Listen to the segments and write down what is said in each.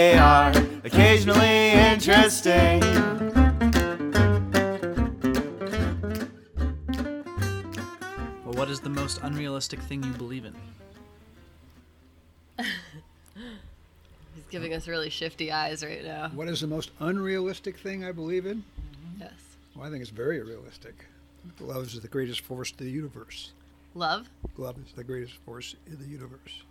They are occasionally interesting. Well, what is the most unrealistic thing you believe in? He's giving us really shifty eyes right now. What is the most unrealistic thing I believe in? Mm-hmm. Yes. Well, I think it's very realistic. Love is the greatest force in the universe. Love? Love is the greatest force in the universe.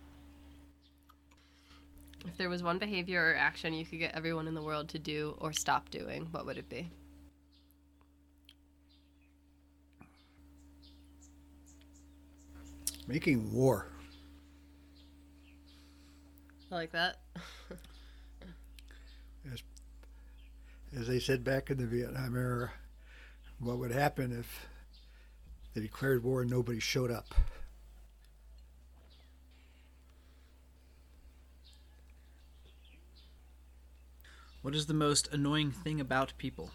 If there was one behavior or action you could get everyone in the world to do or stop doing, what would it be? Making war. I like that. As as they said back in the Vietnam era, what would happen if they declared war and nobody showed up? What is the most annoying thing about people?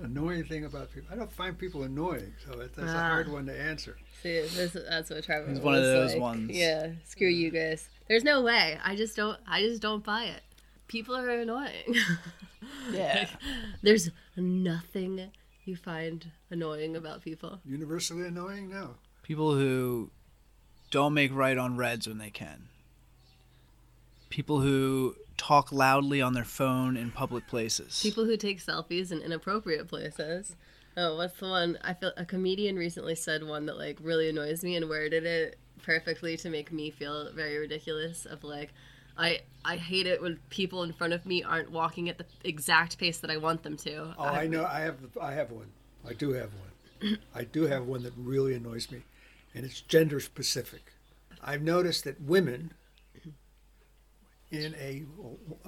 Annoying thing about people. I don't find people annoying, so that- that's a Ah. hard one to answer. See, this, that's what Trevor It's one of those like. ones. Yeah, screw you guys. There's no way. I just don't. I just don't buy it. People are annoying. Yeah. There's nothing you find annoying about people. Universally annoying? No. People who don't make right on reds when they can. People who talk loudly on their phone in public places. People who take selfies in inappropriate places. Oh, what's the one? I feel a comedian recently said one that like really annoys me and worded it perfectly to make me feel very ridiculous. Of like, I I hate it when people in front of me aren't walking at the exact pace that I want them to. Oh, I know. I have. I have one. I do have one. I do have one that really annoys me, and it's gender specific. I've noticed that women in a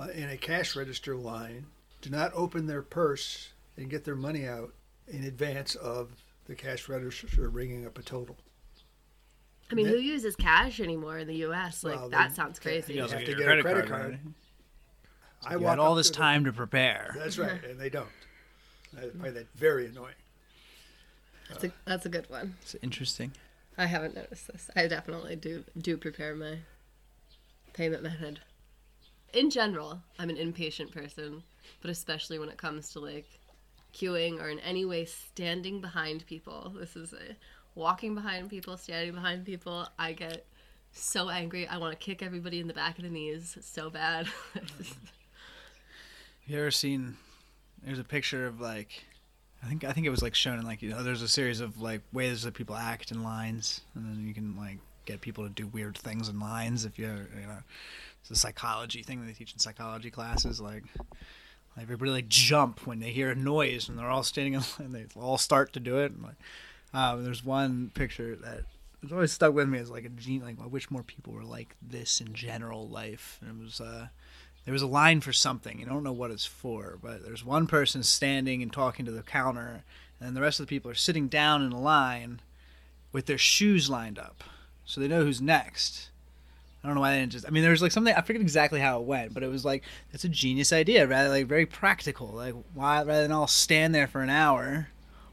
uh, in a cash register line do not open their purse and get their money out in advance of the cash register ringing up a total. I mean, who uses cash anymore in the U.S.? Like Well, that they- sounds crazy. You also have to your get a credit credit card. card. right? I You had all this to the- time to prepare. That's right, and they don't. I find that very annoying. That's a, that's a good one. It's interesting. I haven't noticed this. I definitely do do prepare my payment method. In general, I'm an impatient person, but especially when it comes to like queuing or in any way standing behind people. This is a walking behind people, standing behind people. I get so angry. I want to kick everybody in the back of the knees so bad. You ever seen? There's a picture of like, I think I think it was like shown in like you know there's a series of like ways that people act in lines, and then you can like get people to do weird things in lines if you you know it's a psychology thing that they teach in psychology classes like. Everybody like jump when they hear a noise, and they're all standing in line. And they all start to do it. And, like, um, there's one picture that has always stuck with me as like a gene. Like I wish more people were like this in general life. And it was uh, there was a line for something. You don't know what it's for, but there's one person standing and talking to the counter, and the rest of the people are sitting down in a line with their shoes lined up, so they know who's next. I don't know why they didn't just. I mean, there was like something I forget exactly how it went, but it was like it's a genius idea, rather like very practical. Like why rather than all stand there for an hour,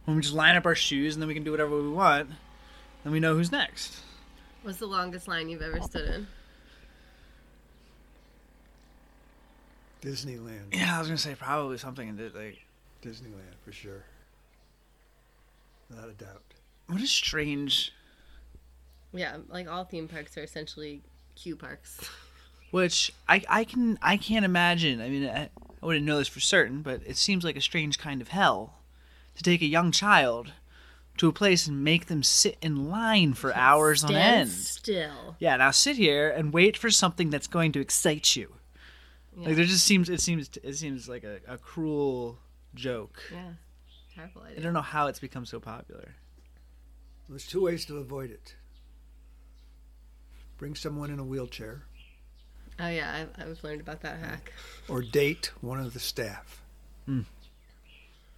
when we just line up our shoes and then we can do whatever we want, then we know who's next. What's the longest line you've ever stood in? Disneyland. Yeah, I was gonna say probably something in like Disneyland for sure. Not a doubt. What a strange Yeah, like all theme parks are essentially queue parks. which I, I can I can't imagine. I mean, I, I wouldn't know this for certain, but it seems like a strange kind of hell to take a young child to a place and make them sit in line for hours on Stand end. Still. Yeah, now sit here and wait for something that's going to excite you. Yeah. Like there just seems it seems it seems like a, a cruel joke. Yeah. Terrible idea. I don't know how it's become so popular. There's two ways to avoid it. Bring someone in a wheelchair, Oh yeah, I, I've learned about that hack. or date one of the staff. Hmm.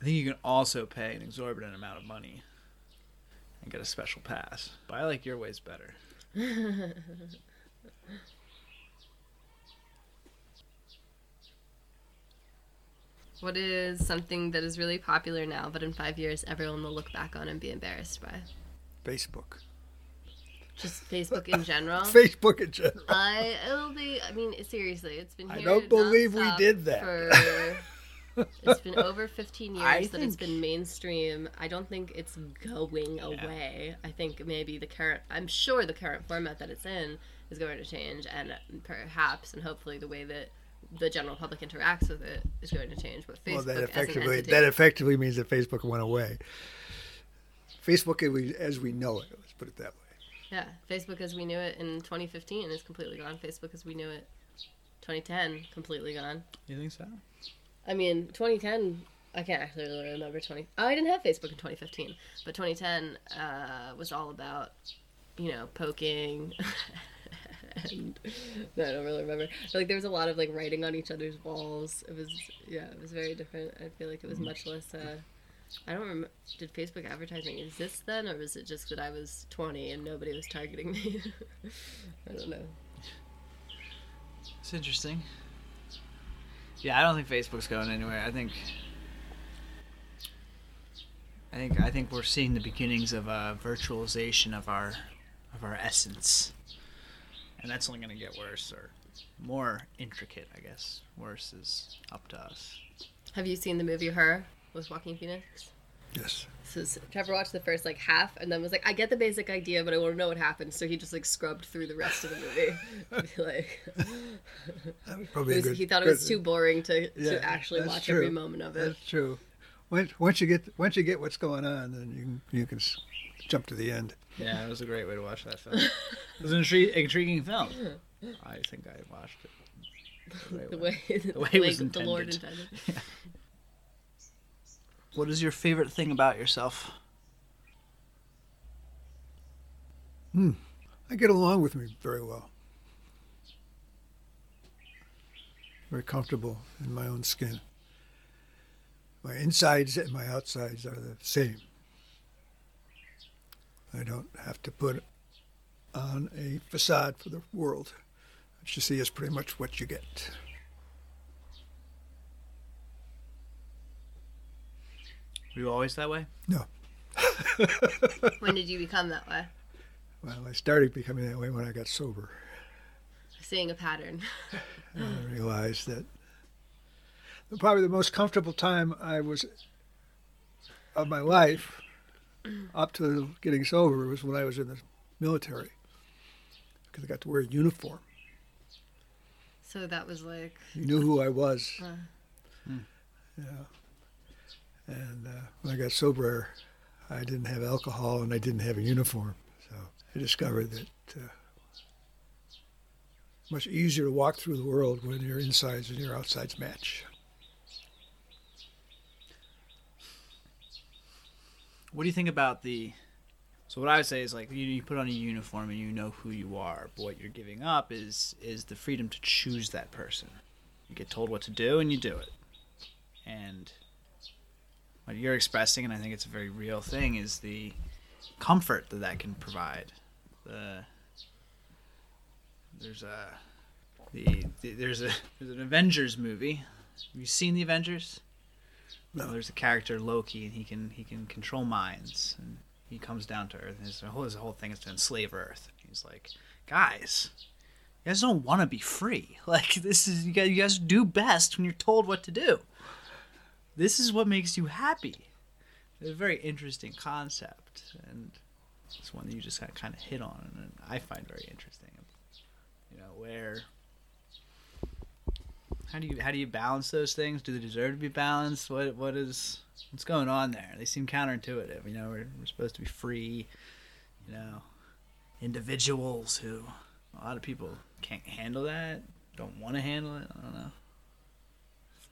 I think you can also pay an exorbitant amount of money and get a special pass. But I like your ways better. What is something that is really popular now, but in five years everyone will look back on and be embarrassed by? Facebook. Just Facebook in general. Facebook in general. I it'll be. I mean, seriously, it's been. I don't believe we did that. For, it's been over 15 years I that it's been mainstream. I don't think it's going away. I think maybe the current. I'm sure the current format that it's in is going to change, and perhaps and hopefully the way that the general public interacts with it is going to change. But Facebook well, that as an effectively entity, that effectively means that Facebook went away. Facebook as we know it. Let's put it that way. Yeah, Facebook as we knew it in 2015 is completely gone. Facebook as we knew it 2010 completely gone. You think so? I mean, 2010 I can't actually really remember 20 Oh, I didn't have Facebook in 2015, but 2010 uh, was all about you know, poking and no, I don't really remember. But, Like there was a lot of like writing on each other's walls. It was yeah, it was very different. I feel like it was much less uh I don't remember. Did Facebook advertising exist then, or was it just that I was 20 and nobody was targeting me? I don't know. It's interesting. Yeah, I don't think Facebook's going anywhere. I think I think I think we're seeing the beginnings of a virtualization of our of our essence. And that's only going to get worse or more intricate, I guess. Worse is up to us. Have you seen the movie Her with Joaquin Phoenix? Yes. So s- Trevor watched the first like half and then was like, I get the basic idea, but I want to know what happens. So he just like scrubbed through the rest of the movie. to be like, That was probably a was- good. he thought it was good- too boring to, Yeah, to actually that's watch every moment of it. That's true. Once, once you get once you get what's going on, then you can you can jump to the end. Yeah, it was a great way to watch that film. it was an intri- intriguing film. I think I watched it. The way, the way it was the Lord intended. intended. What is your favorite thing about yourself? Hmm. I get along with me very well. Very comfortable in my own skin. My insides and my outsides are the same. I don't have to put on a facade for the world. What you see is pretty much what you get. Were you always that way? No. when did you become that way? Well, I started becoming that way when I got sober. Seeing a pattern. I realized that probably the most comfortable time I was of my life up to getting sober was when I was in the military because I got to wear a uniform. So that was like, You knew who I was. Uh. Yeah. And uh, when I got sober, I didn't have alcohol and I didn't have a uniform. So I discovered that uh, much easier to walk through the world when your insides and your outsides match. What do you think about the? So what I would say is like you, you put on a uniform and you know who you are, but what you're giving up is is the freedom to choose that person. You get told what to do and you do it. And what you're expressing, and I think it's a very real thing, is the comfort that that can provide. The there's a the, the there's a there's an Avengers movie. Have you seen the Avengers? No. Well, there's a character Loki, and he can he can control minds, and he comes down to Earth. And his whole his whole thing is to enslave Earth. He's like, guys, you guys don't want to be free. Like this is you guys, you guys do best when you're told what to do. This is what makes you happy. It's a very interesting concept, and it's one that you just kind of hit on, and I find very interesting. You know where. How do you how do you balance those things? Do they deserve to be balanced? What what is what's going on there? They seem counterintuitive. You know, we're, we're supposed to be free. You know, individuals who a lot of people can't handle that, don't want to handle it. I don't know.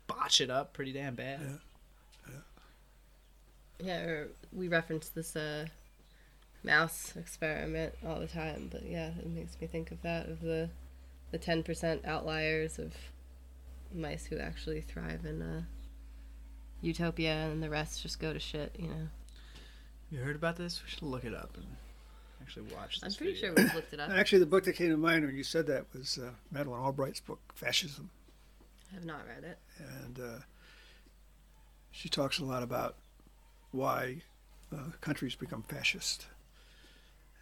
Botch it up pretty damn bad. Yeah. yeah, or we reference this uh, mouse experiment all the time. But yeah, it makes me think of that of the the ten percent outliers of mice who actually thrive in uh, utopia, and the rest just go to shit. You know, You heard about this? We should look it up and actually watch this. I'm pretty video. sure we've looked it up. Actually, the book that came to mind when you said that was uh, Madeleine Albright's book, Fascism. I have not read it. and uh, she talks a lot about why uh, countries become fascist,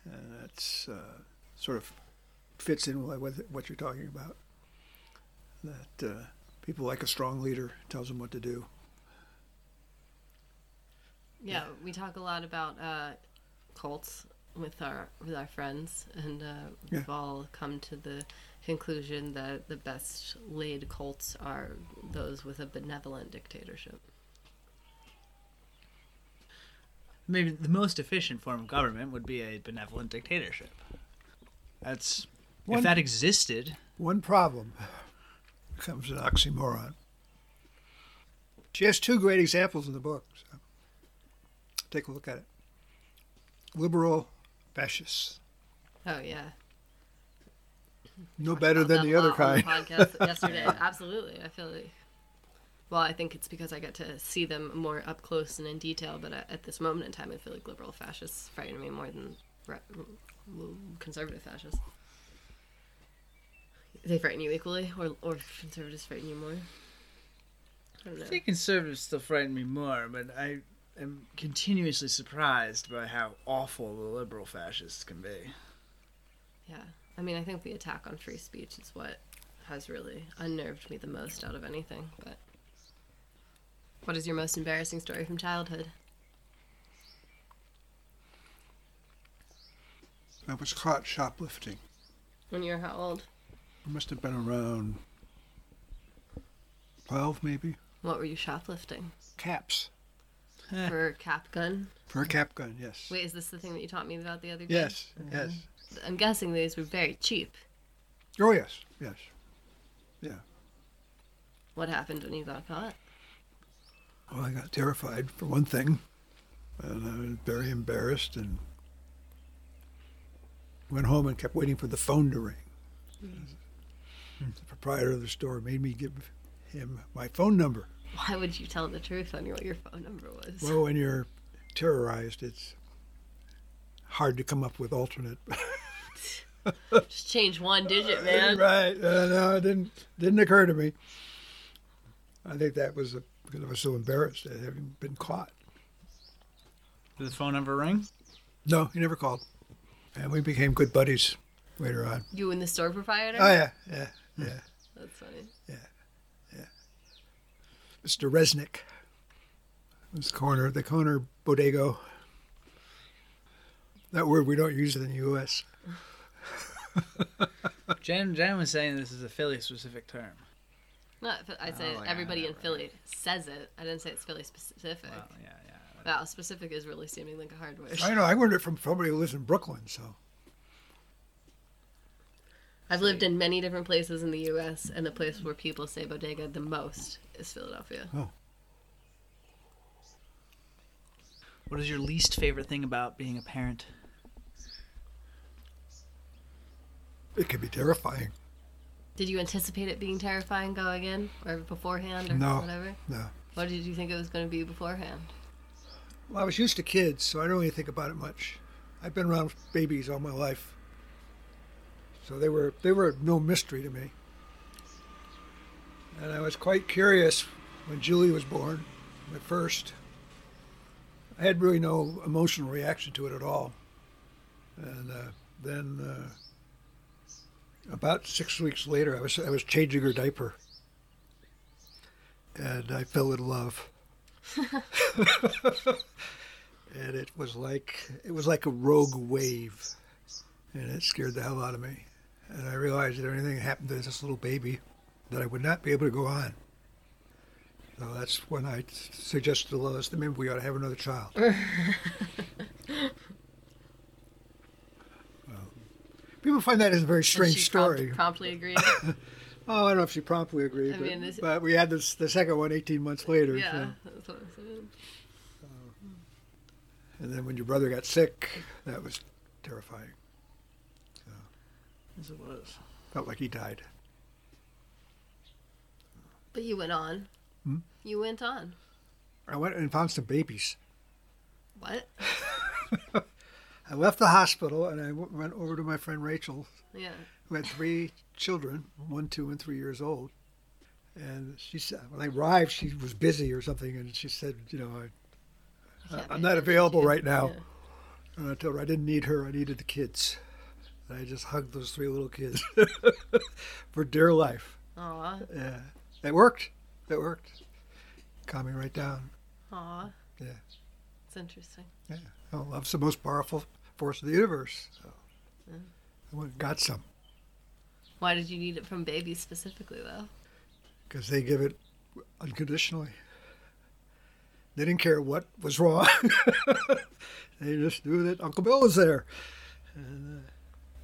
and that's uh, sort of fits in with what you're talking about. That uh, people like a strong leader tells them what to do. Yeah, we talk a lot about uh, cults with our with our friends, and uh, we've Yeah. all come to the conclusion that the best laid cults are those with a benevolent dictatorship. Maybe the most efficient form of government would be a benevolent dictatorship. That's One- if that existed. One problem becomes an oxymoron. She has two great examples in the book. So take a look at it. Liberal fascists, Oh yeah, no better than the other kind. the podcast yesterday. Absolutely, I feel like. Well, I think it's because I get to see them more up close and in detail. But at, at this moment in time, I feel like liberal fascists frighten me more than conservative fascists. They frighten you equally, or or conservatives frighten you more. I I think conservatives still frighten me more, but I am continuously surprised by how awful the liberal fascists can be. Yeah, I mean, I think the attack on free speech is what has really unnerved me the most out of anything. But what is your most embarrassing story from childhood? I was caught shoplifting. When you were how old? I must have been around 12 maybe. What were you shoplifting? Caps. For cap gun? For a cap gun, yes. Wait, is this the thing that you taught me about the other day? Yes, mm-hmm. yes. I'm guessing these were very cheap. Oh, yes, yes. Yeah. What happened when you got caught? Well, I got terrified for one thing, and I was very embarrassed and went home and kept waiting for the phone to ring. Hmm. The proprietor of the store made me give him my phone number. Why would you tell the truth on your, what your phone number was? Well, when you're terrorized, it's hard to come up with alternate. Just change one digit, man. right? Uh, no, it didn't didn't occur to me. I think that was a, because I was so embarrassed at having been caught. Did the phone number ring? No, he never called, and we became good buddies later on. You and the store proprietor? Oh yeah, yeah, yeah. That's funny. Yeah, yeah. Mr. Resnick. This corner, the corner bodega. That word we don't use in the U.S. Jan, Jan was saying this is a Philly specific term. Not, I'd oh, say Oh, yeah, everybody in right, Philly says it. I didn't say it's Philly specific. Well, yeah, yeah. Wow, specific is really seeming like a hard word. I know. I learned it from somebody who lives in Brooklyn. So I've lived in many different places in the U.S., and the place where people say bodega the most is Philadelphia. Oh. What is your least favorite thing about being a parent? It can be terrifying. Did you anticipate it being terrifying going in, or beforehand, or No. whatever? No. What did you think it was going to be beforehand? Well, I was used to kids, so I don't really think about it much. I've been around babies all my life, so they were they were no mystery to me. And I was quite curious when Julie was born, at first. I had really no emotional reaction to it at all. And uh, then, uh, about six weeks later, I was I was changing her diaper, and I fell in love and it was like it was like a rogue wave, and it scared the hell out of me. And I realized that anything happened to this little baby, that I would not be able to go on. So that's when I suggested to Lois that maybe we ought to have another child. Well, people find that as a very strange she prompt- story. promptly agreed. Oh, I don't know if she promptly agreed, I but, mean, this- but we had this the second one 18 months later. yeah, so- that's what I'm. And then when your brother got sick, that was terrifying. Yes, it was. Felt like he died. But you went on. Hmm? You went on. I went and found some babies. What? I left the hospital and I w- went over to my friend Rachel, Yeah. who had three children, one, two, and three years old. And she said, when I arrived, she was busy or something, and she said, you know, I, Can't I'm not available right now. Yeah. And I told her I didn't need her, I needed the kids. And I just hugged those three little kids for dear life. Aw. Yeah, it worked. It worked. Calmed me right down. Aw. Yeah. It's interesting. Yeah, well, love's the most powerful force of the universe. So Yeah. I went and got some Why did you need it from babies specifically, though? because they give it unconditionally. They didn't care what was wrong. they just knew that Uncle Bill was there, and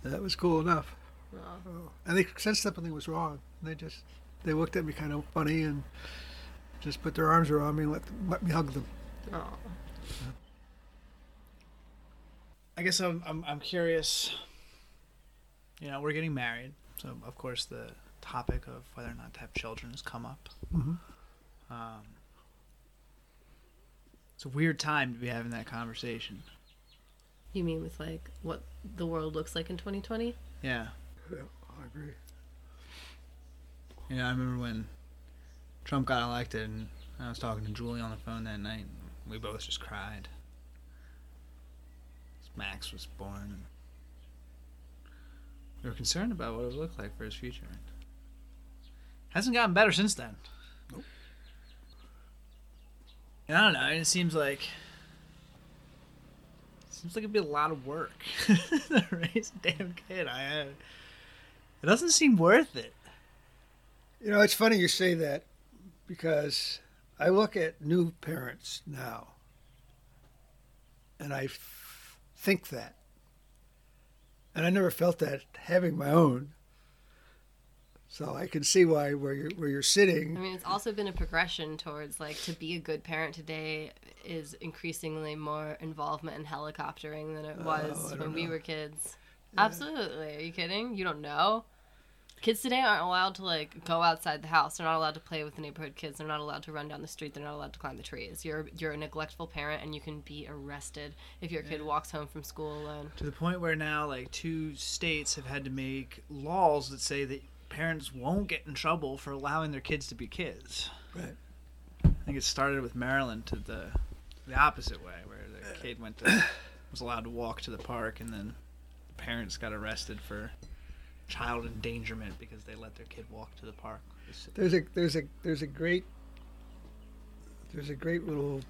uh, that was cool enough. Oh. And they sensed something was wrong. They just they looked at me kind of funny and just put their arms around me and let, let me hug them. Aw. I guess I'm, I'm I'm curious. You know, we're getting married, so of course the topic of whether or not to have children has come up. Mhm. Um, it's a weird time to be having that conversation. You mean with like what the world looks like in 2020? Yeah, Yeah, I agree. you know, I remember when Trump got elected, and I was talking to Julie on the phone that night. And we both just cried. Max was born, we were concerned about what it would look like for his future. Hasn't gotten better since then. Nope. And I don't know. It seems like seems like it'd be a lot of work to raise a damn kid. I uh, it doesn't seem worth it. You know, it's funny you say that because I look at new parents now and I think that. And I never felt that having my own. So I can see why where you're where you're sitting. I mean, it's also been a progression towards like to be a good parent today is increasingly more involvement in helicoptering than it oh, was Oh, when don't we were kids. Absolutely. Are you kidding? You don't know? Kids today aren't allowed to like go outside the house. They're not allowed to play with the neighborhood kids. They're not allowed to run down the street. They're not allowed to climb the trees. You're you're a neglectful parent and you can be arrested if your kid walks home from school alone. To the point where now, like, two states have had to make laws that say that parents won't get in trouble for allowing their kids to be kids. Right. I think it started with Maryland to the the opposite way, where the kid went to was allowed to walk to the park, and then the parents got arrested for child endangerment because they let their kid walk to the park. There's a there's a there's a great there's a great little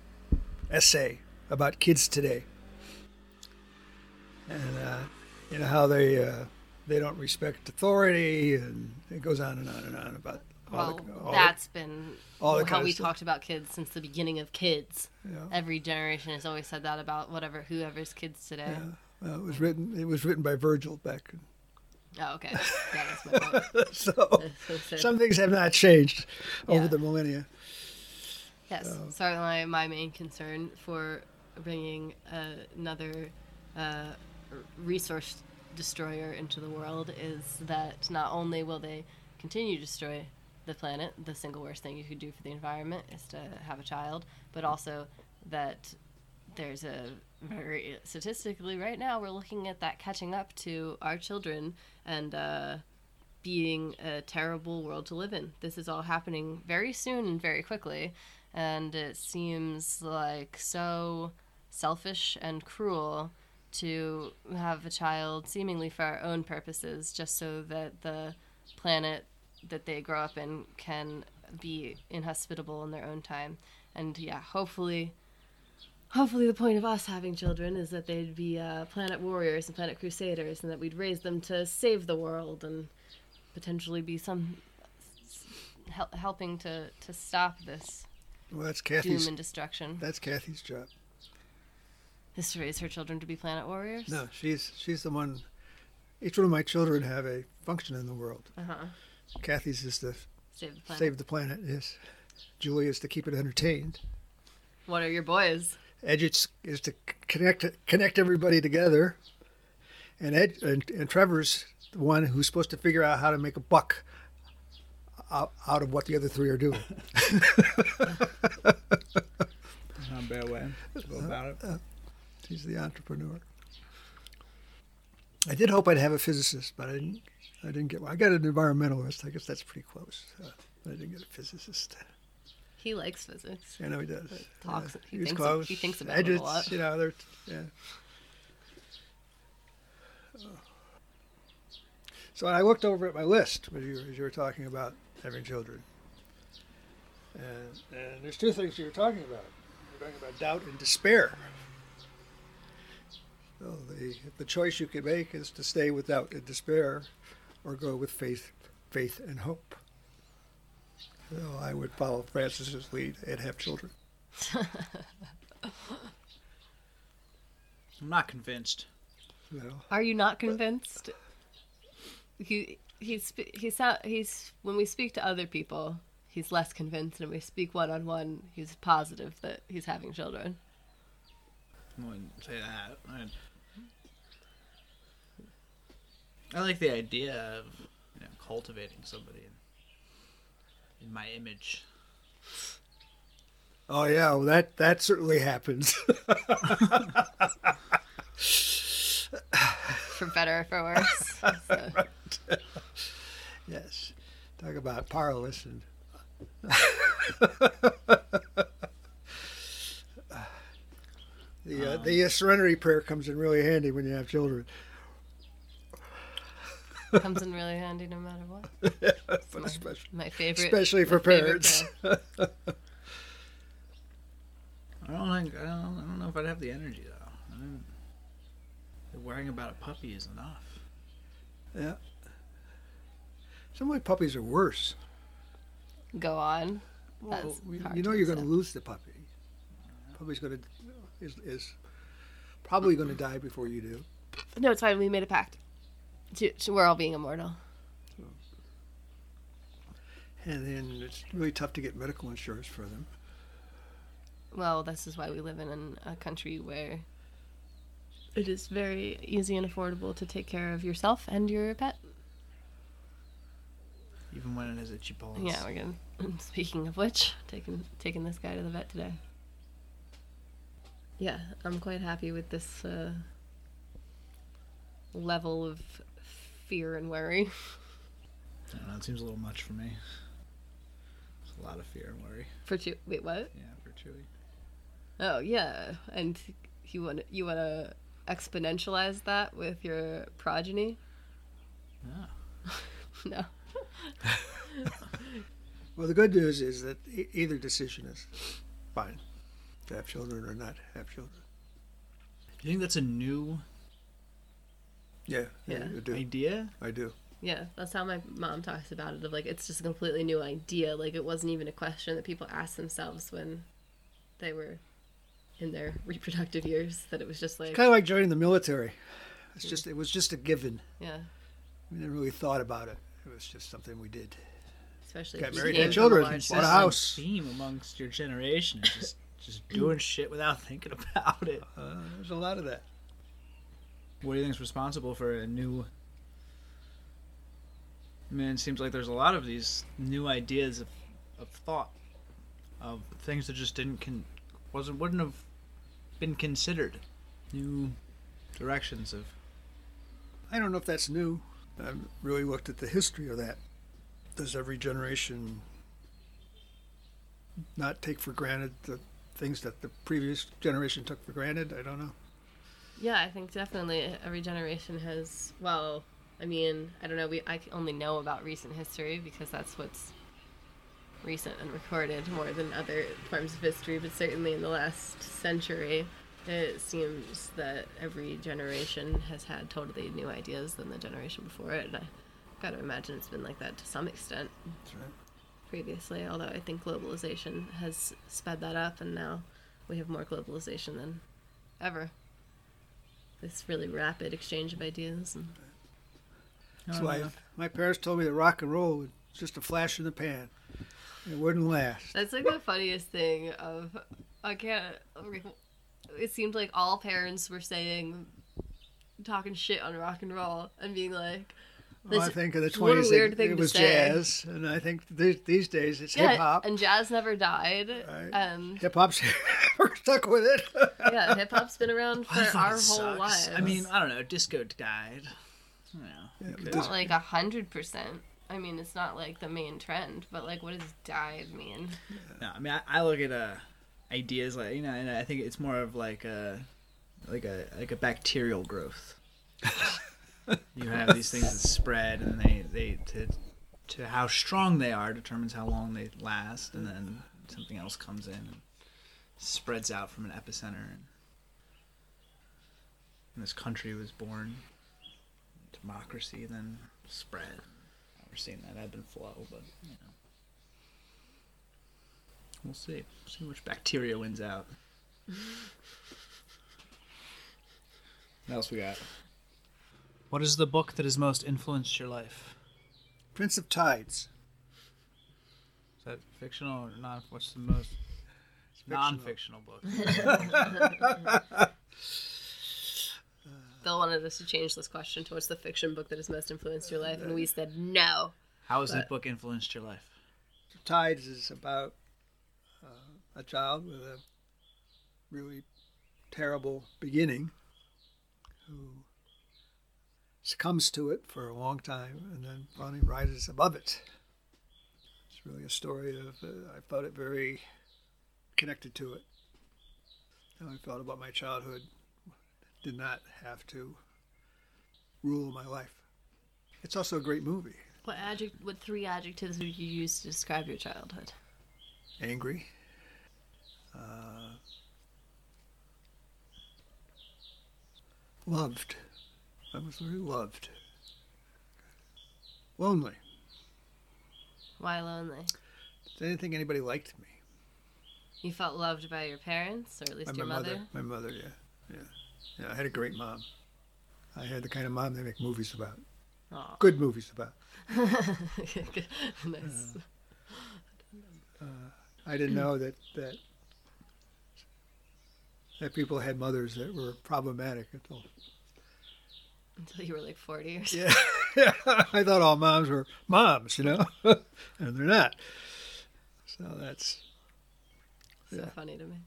essay about kids today, and uh, you know how they uh, they don't respect authority, and it goes on and on and on about all Well, the, all that's been all the how kind of we stuff. talked about kids since the beginning of kids. the, you know, Every generation has always said that about whatever whoever's kids today. yeah. Well, it was written it was written by Virgil back. Oh, okay. Yeah, that's my point. so some things have not changed over Yeah. the millennia. Yes, certainly my main concern for bringing uh, another uh, resource destroyer into the world is that not only will they continue to destroy the planet, the single worst thing you could do for the environment is to have a child, but also that there's a very statistically right now we're looking at that catching up to our children and uh, being a terrible world to live in. This is all happening very soon and very quickly, and it seems like so selfish and cruel to have a child seemingly for our own purposes just so that the planet that they grow up in can be inhospitable in their own time. And yeah, hopefully hopefully the point of us having children is that they'd be uh, planet warriors and planet crusaders and that we'd raise them to save the world and potentially be some hel- helping to, to stop this Well, that's doom Kathy's. and destruction That's Kathy's job. is to raise her children to be planet warriors No, she's she's the one. Each one of my children have a function in the world. uh-huh Kathy's is to save the planet save the planet. Yes. Julie is to keep it entertained. what are your boys Edget's is to connect connect everybody together, and Ed and, and Trevor's the one who's supposed to figure out how to make a buck out, out of what the other three are doing. Not a bad way to go about it. He's the entrepreneur. I did hope I'd have a physicist, but I didn't. I didn't get one. I got an environmentalist. I guess that's pretty close. Uh, but I didn't get a physicist. He likes physics. I know he does. Talks. He He's thinks. close. He thinks about it Edges, a lot. You know, they're yeah. So I looked over at my list as you, as you were talking about having children, and, and there's two things you were talking about. You're talking about doubt and despair. So the the choice you can make is to stay with doubt and despair, or go with faith, faith and hope. So I would follow Francis's lead and have children. I'm not convinced. You know. Are you not convinced? He he's he's out he's when we speak to other people, he's less convinced, and when we speak one on one, he's positive that he's having children. I wouldn't say that. I'd... I like the idea of you know, cultivating somebody in, in my image. Oh yeah, well, that that certainly happens. For better or for worse. So, yes, talk about powerless and. the uh, the uh, serenity prayer comes in really handy when you have children. Comes in really handy no matter what. But especially, My favorite. especially for my parents. I don't think I don't, I don't know if I'd have the energy though. I don't, worrying about a puppy is enough. yeah. Some of my puppies are worse. Go on. Well, you- you know you're going to lose the puppy. Puppy's going to is is probably going to die before you do. No, it's fine. We made a pact. To- to- We're all being immortal. And then it's really tough to get medical insurance for them. Well, this is why we live in a country where it is very easy and affordable to take care of yourself and your pet. Even when it is itchy paws. Yeah, we're gonna. Speaking of which, taking taking this guy to the vet today. Yeah, I'm quite happy with this uh, level of fear and worry. I don't know, it seems a little much for me. It's a lot of fear and worry. For Chew, wait, what? Yeah, for Chewy. Oh yeah, and you want you want to exponentialize that with your progeny? Yeah. No. Well, the good news is that e- either decision is fine. To have children or not have children. Do you think that's a new Yeah, Yeah. I do. idea? I do. Yeah, that's how my mom talks about it. Of like, it's just a completely new idea. Like, it wasn't even a question that people asked themselves when they were in their reproductive years. That it was just like, Kind of like joining the military. It's just it was just a given. yeah, We never really thought about it. It was just something we did. especially Got married, came had children, bought a house. Theme amongst your generation just just doing shit without thinking about it. Uh, there's a lot of that. What do you think is responsible for a new? I mean, it seems like there's a lot of these new ideas of, of thought, of things that just didn't con, wasn't wouldn't have been considered, new directions of. I don't know if that's new. I haven't really looked at the history of that. Does every generation not take for granted the things that the previous generation took for granted? I don't know. Yeah, I think definitely every generation has. Well, I mean, I don't know. We I only know about recent history because that's what's recent and recorded more than other forms of history. But certainly in the last century, it seems that every generation has had totally new ideas than the generation before it. And I gotta imagine it's been like that to some extent right. previously. Although I think globalization has sped that up, and now we have more globalization than ever. This really rapid exchange of ideas. And That's why yeah. my parents told me that rock and roll was just a flash in the pan. It wouldn't last. that's like the funniest thing. Of I can't. it seemed like all parents were saying, talking shit on rock and roll and being like, Well, I think in the twenties weird it, it was say. jazz, and I think these, these days it's yeah, hip hop. and jazz never died, Right. and Hip hop's stuck with it. yeah, hip hop's been around for thought our whole sucks. lives. I mean, I don't know. Disco died. Yeah. Yeah, but not like a hundred percent. I mean, it's not like the main trend, but like, what does died mean? No, I mean, I, I look at uh, ideas like you know, and I think it's more of like a like a like a bacterial growth. you have these things that spread, and they they to to how strong they are determines how long they last, and then something else comes in and spreads out from an epicenter, and, and this country was born. Democracy then spread. We're seeing that ebb and flow, but you know. We'll see. see which bacteria wins out. what else we got? What is the book that has most influenced your life? Prince of Tides. Is that fictional or non? What's the most fictional. non-fictional book? Bill wanted us to change this question to what's the fiction book that has most influenced your life, and we said no. How has this book influenced your life? Tides is about uh, a child with a really terrible beginning who succumbs to it for a long time and then finally rises above it. It's really a story of, uh, I felt it very connected to it. How I felt about my childhood did not have to rule my life. It's also a great movie. What adject? What three adjectives would you use to describe your childhood? angry. Uh, loved. I was very loved. Lonely. Why lonely? I didn't think anybody liked me. You felt loved by your parents, or at least my your mother. My mother, yeah. Yeah. Yeah, I had a great mom. I had the kind of mom they make movies about. Aw. Good movies about. nice. Uh, uh, I didn't know that, that that people had mothers that were problematic until Until you were like forty or something. Yeah. I thought all moms were moms, you know, and they're not. So that's So Yeah. funny to me.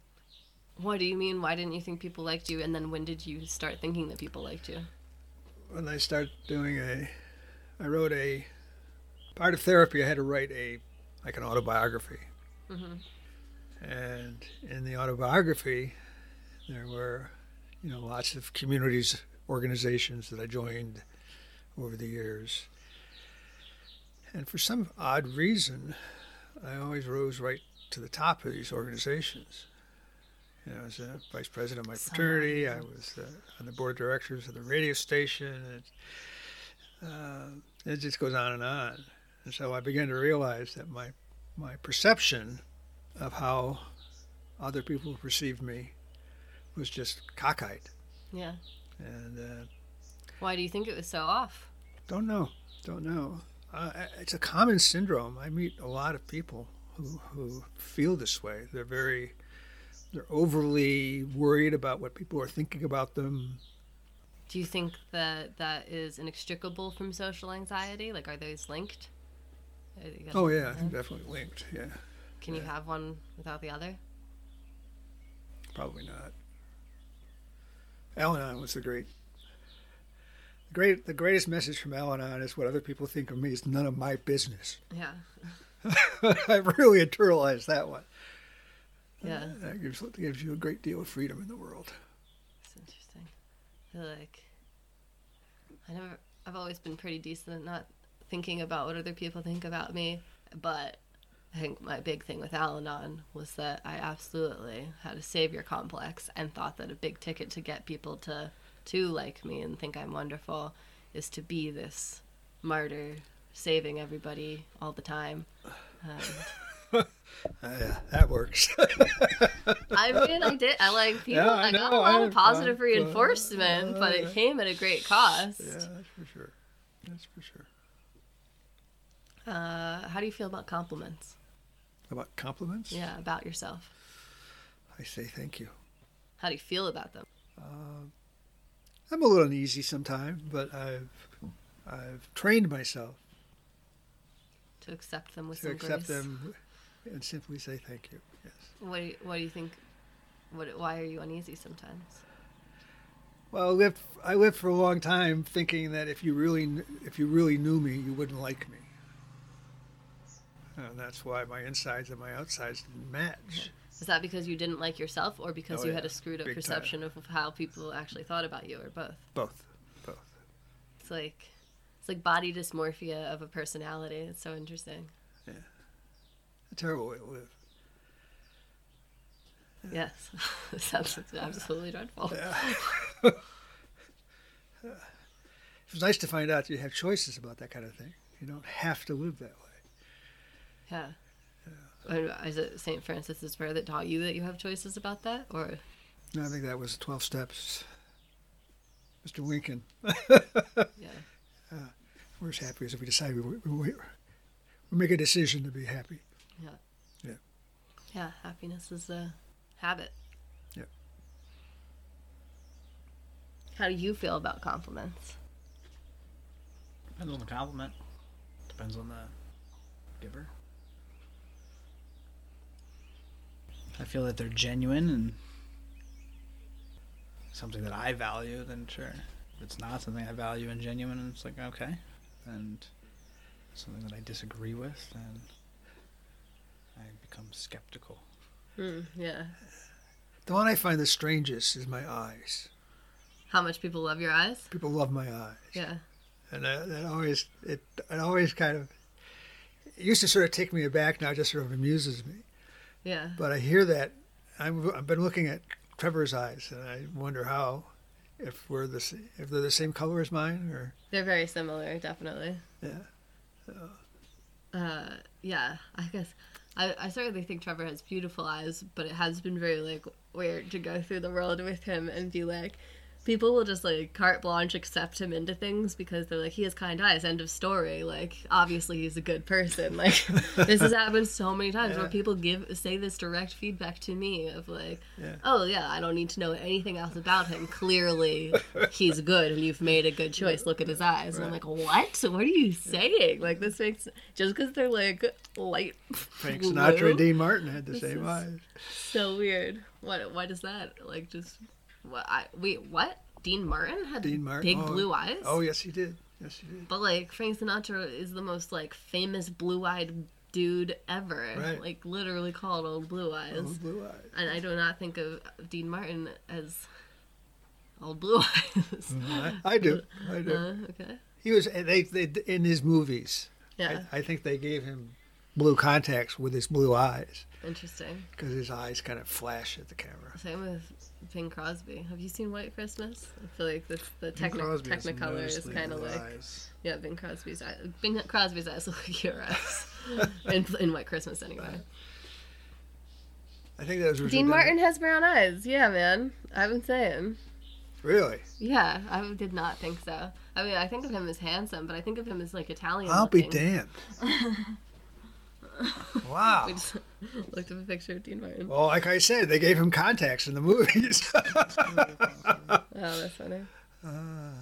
What do you mean? Why didn't you think people liked you? And then when did you start thinking that people liked you? when I started doing a. I wrote a part of therapy. I had to write a like an autobiography, mm-hmm. and in the autobiography, there were, you know, lots of communities, organizations that I joined over the years. And for some odd reason, I always rose right to the top of these organizations. You know, I was a vice president of my fraternity. I was uh, on the board of directors of the radio station. And, uh, it just goes on and on. And so I began to realize that my my perception of how other people perceived me was just cockeyed. Yeah. And uh, Why do you think it was so off? don't know, don't know. Uh, it's a common syndrome. I meet a lot of people who, who feel this way. They're very, they're overly worried about what people are thinking about them. Do you think that that is inextricable from social anxiety? Like, are those linked? Are you guys- Oh yeah, definitely linked. Yeah, Can you have one without the other? probably not. Al-Anon was the great, great, the greatest message from Al-Anon is what other people think of me is none of my business. Yeah. I've really internalized that one. Yeah. That gives, gives you a great deal of freedom in the world. It's interesting. I feel like I never. I've always been pretty decent at not thinking about what other people think about me, but I think my big thing with Al-Anon was that I absolutely had a savior complex and thought that a big ticket to get people to to like me and think I'm wonderful is to be this martyr saving everybody all the time. Um, Uh, yeah, that works. I mean, I did. I like people. Yeah, I I, got a lot I- of positive I- reinforcement, but it came at a great cost. yeah, that's for sure. That's for sure. Uh, how do you feel about compliments? About compliments? Yeah, about yourself. I say thank you. How do you feel about them? Uh, I'm a little uneasy sometimes, but I've I've trained myself To accept them with to accept grace. them and simply say thank you. Yes. What do you, what do you think? What why are you uneasy sometimes? Well, I lived I lived for a long time thinking that if you really if you really knew me, you wouldn't like me. And that's why my insides and my outsides didn't match. Is that because you didn't like yourself, or because Oh, you yeah. had a screwed up Big time. perception of how people actually thought about you, or both? Both, both. It's like it's like body dysmorphia of a personality. It's so interesting. Yeah, a terrible way to live. Yes, sounds absolutely dreadful. It's nice to find out you have choices about that kind of thing. You don't have to live that way. Yeah. And Is it St. Francis's prayer that taught you that you have choices about that, or No, I think that was 12 steps. Mr. Lincoln, yeah? Uh, we're as happy as if we decide we, we, we, we make a decision to be happy. Yeah, Yeah. Yeah, happiness is a habit. Yeah. How do you feel about compliments? Depends on the compliment. Depends on the giver. I feel that they're genuine and something that I value, then sure. If it's not something I value and genuine, and it's like okay, and something that I disagree with, then I become skeptical. Hmm, yeah. The one I find the strangest is my eyes. How much people love your eyes? People love my eyes. Yeah. and that, that always it it always kind of it used to sort of take me aback. Now it just sort of amuses me. Yeah. But I hear that I'm, I've been looking at Trevor's eyes, and I wonder how if we're the if they're the same color as mine, or They're very similar, definitely. yeah. Uh, yeah, I guess. I, I certainly think Trevor has beautiful eyes, but it has been very like weird to go through the world with him and be like, people will just like carte blanche accept him into things because they're like he has kind eyes. End of story. Like obviously he's a good person. Like this has happened so many times where people give say this direct feedback to me of like, Yeah. oh yeah, I don't need to know anything else about him. Clearly he's good and you've made a good choice. Look at his eyes. And I'm like, what? What are you saying? Like this makes just because they're like light Frank blue? Sinatra and Dean Martin had the same eyes. So weird. What? What is that? Like just what? I wait. What? Dean Martin had Dean Martin, big oh, blue eyes. Oh yes, he did. Yes, he did. But like Frank Sinatra is the most like famous blue-eyed dude ever. Right. Like literally called old blue eyes. Oh, blue eyes. And I do not think of Dean Martin as old blue eyes. I, I do. I do. uh, okay. He was. They, they in his movies. Yeah. I, I think they gave him blue contacts with his blue eyes Interesting. because his eyes kind of flash at the camera. Same with Bing Crosby. Have you seen White Christmas? I feel like this, the Bing techni- Crosby Technicolor is noticeably kind of like eyes. yeah, Bing Crosby's eyes. Bing Crosby's eyes look like your eyes in, in White Christmas anyway. I think that was Dean. Martin has brown eyes. Yeah, man. I've been saying. Really? Yeah, I did not think so. I mean, I think of him as handsome, but I think of him as like Italian. I'll be damned. wow. We just looked up a picture of Dean Martin. Well, like I said, they gave him contacts in the movies. Oh, that's funny. Ah,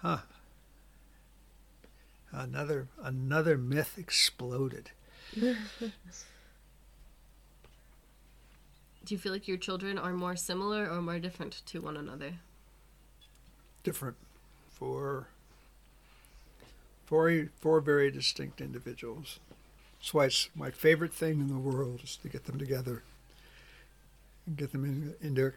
huh. Another another myth exploded. Do you feel like your children are more similar or more different to one another? Different for four four very distinct individuals. That's why it's my favorite thing in the world is to get them together and get them in, into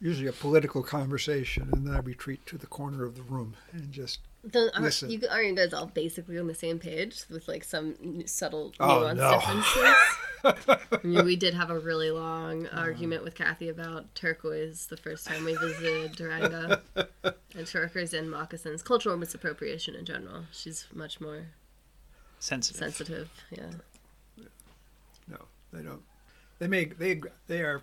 usually a political conversation, and then I retreat to the corner of the room and just The, are, Listen. you, are you guys all basically on the same page with like some subtle Oh, no. differences? I mean, we did have a really long argument with Kathy about turquoise the first time we visited Durango, and turquoise and moccasins, cultural misappropriation in general. She's much more Sensitive. sensitive. Yeah, No, they don't. They make they they are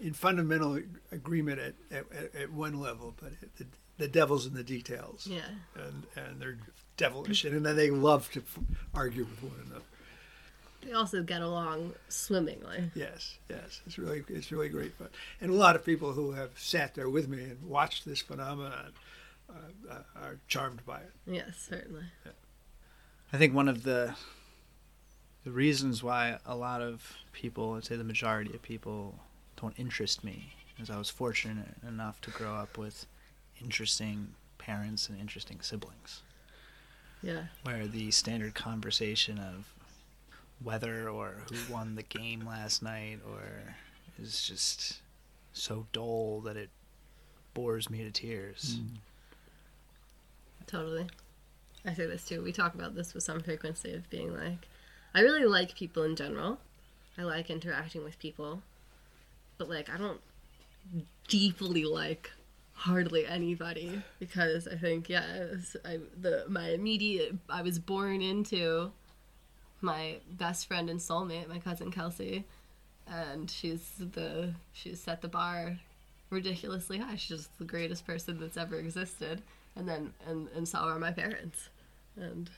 in fundamental agreement at, at, at one level, but it, the, the devil's in the details, yeah. and and they're devilish, and then they love to argue with one another. They also get along swimmingly. Yes, yes, it's really it's really great fun, and a lot of people who have sat there with me and watched this phenomenon uh, uh, are charmed by it. Yes, certainly. I think one of the the reasons why a lot of people, I'd say the majority of people, don't interest me is I was fortunate enough to grow up with interesting parents and interesting siblings. Yeah. where the standard conversation of weather or who won the game last night or is just so dull that it bores me to tears. Hmm. Totally. I say this too. We talk about this with some frequency of being like, I really like people in general. I like interacting with people. But like, I don't deeply like hardly anybody because I think, yeah, was, I, the, my immediate, I was born into my best friend and soulmate, my cousin Kelsey. And she's the, she's set the bar ridiculously high. She's just the greatest person that's ever existed. And then, and, and so are my parents. And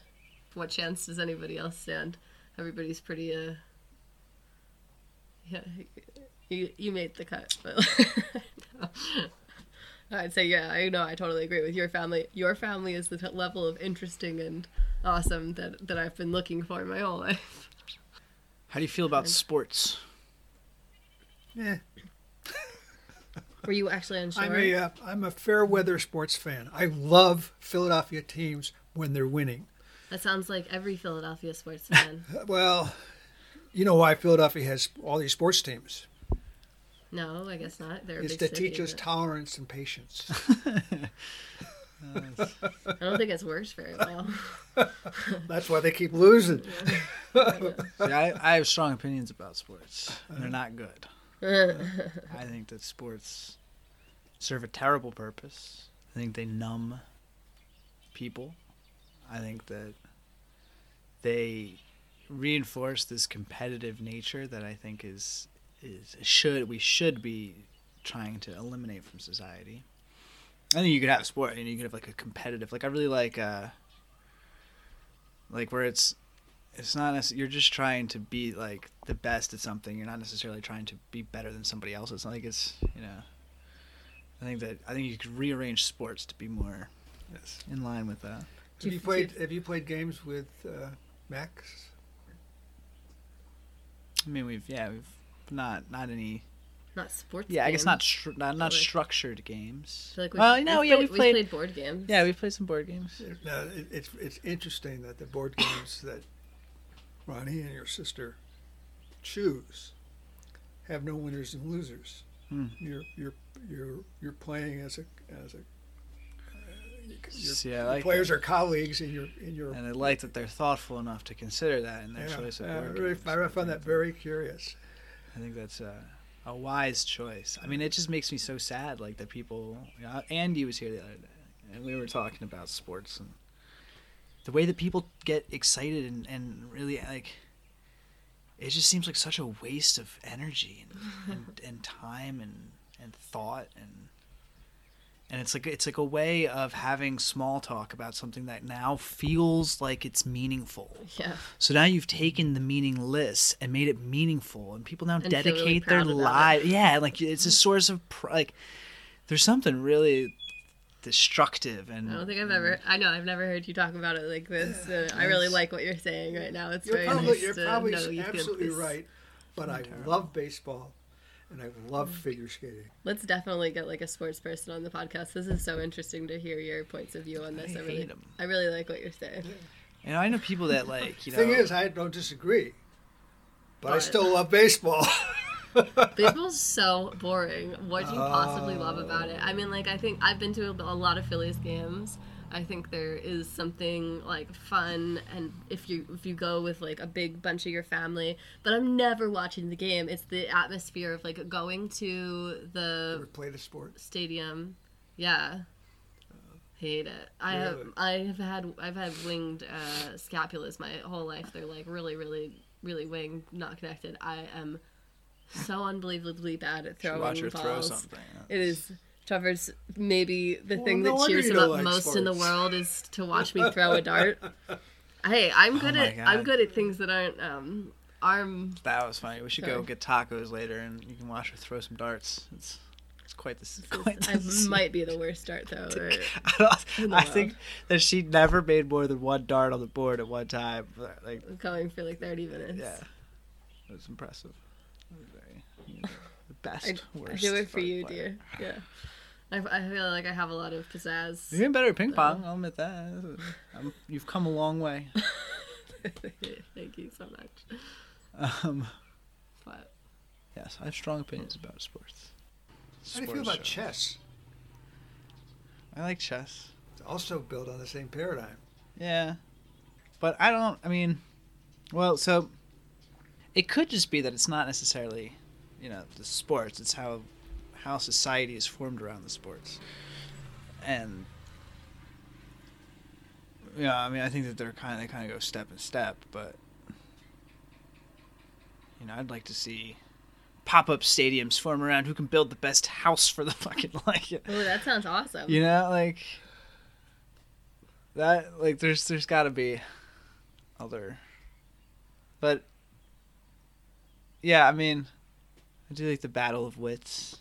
what chance does anybody else stand? Everybody's pretty, uh, yeah, you, you made the cut, but I'd say, yeah, I know, I totally agree with your family. Your family is the t- level of interesting and awesome that, that I've been looking for my whole life. How do you feel about sports? Yeah, Were you actually unsure? I'm a uh, I'm a fair weather sports fan. I love Philadelphia teams when they're winning. That sounds like every Philadelphia sports fan. Well, you know why Philadelphia has all these sports teams? No, I guess not. They're a It's to city, teach us but tolerance and patience. I don't think it's worked very well. That's why they keep losing. See, I, I have strong opinions about sports, and they're not good. I think that sports serve a terrible purpose. I think they numb people. I think that they reinforce this competitive nature that I think is is should we should be trying to eliminate from society. I think you could have sport and you could have like a competitive like I really like uh like where it's it's not necess- you're just trying to be like the best at something you're not necessarily trying to be better than somebody else it's not like it's you know i think that i think you could rearrange sports to be more Yes. in line with that Have you played Have you played games with uh, Max? i mean we've yeah we've not not any Not sports. yeah i guess not stru- not, not But, like- structured games I like we've- well no we've yeah played, we've played, board games. yeah we've played some board games No, it, it's it's interesting that the board games that Ronnie and your sister choose have no winners and losers. Hmm. You're you're you're you're playing as a as a. Your, See, I like players are colleagues, and you're in your. and i like that they're thoughtful enough to consider that in their Yeah, choice of yeah, I board really, games. I found that very curious. I think that's a, a wise choice. I mean, it just makes me so sad, like that people. You know, Andy was here the other day, and we were talking about sports and the way that people get excited and, and really like. It just seems like such a waste of energy and, and, and time and, and thought and and it's like it's like a way of having small talk about something that now feels like it's meaningful. Yeah. So now you've taken the meaningless and made it meaningful, and people now And feel really dedicate their proud about it. lives. Yeah, like it's a source of pr- like. There's something really destructive and. I don't think I've ever. I know I've never heard you talk about it like this. Uh, I really like what you're saying right now. It's You're very probably nice you're to probably know you feel absolutely this. right, but I love baseball, and I love mm. figure skating. Let's definitely get like a sports person on the podcast. This is so interesting to hear your points of view on this. I I, really, hate 'em. I really like what you're saying. You know, I know people that like you know. The thing is, I don't disagree, but, I still love baseball. Baseball's so boring. What do you possibly love about it? I mean, like, I think I've been to a, a lot of Phillies games. I think there is something like fun, and if you if you go with like a big bunch of your family, but I'm never watching the game. It's the atmosphere of like going to the Ever play the sport? stadium. Yeah. Hate it. I have I have had I've had winged uh, scapulas my whole life. They're like really really really winged, not connected. I am so unbelievably bad at should throwing watch her throw balls. something. It is Trevor's maybe the Well, thing no that cheers him up like most in the world is to watch me throw a dart. Hey, I'm good Oh my at I'm good at things that aren't um arm. That was funny. We should go get tacos later, and you can watch her throw some darts. It's it's quite the This quite is- the I scene. might be the worst dart thrower. I, don't, I think that she never made more than one dart on the board at one time. but, Like, Going for like 30 minutes. yeah, it was impressive. It was very, you know, the best. I, I worst do it for you, player. dear. Yeah. I, I feel like I have a lot of pizzazz. You're getting better at ping pong. I'll admit that. Um, you've come a long way. Thank you so much. Um, But yes, I have strong opinions about sports. How do you feel about show. chess? I like chess. It's also built on the same paradigm. Yeah. But I don't I mean well, so it could just be that it's not necessarily, you know, the sports, it's how how society is formed around the sports. And yeah, I mean I think that they're kind of they kind of go step and step, but you know, I'd like to see pop-up stadiums form around who can build the best house for the fucking like oh, that sounds awesome. you know, like that. Like, there's there's got to be other, but yeah, I mean, I do like the battle of wits,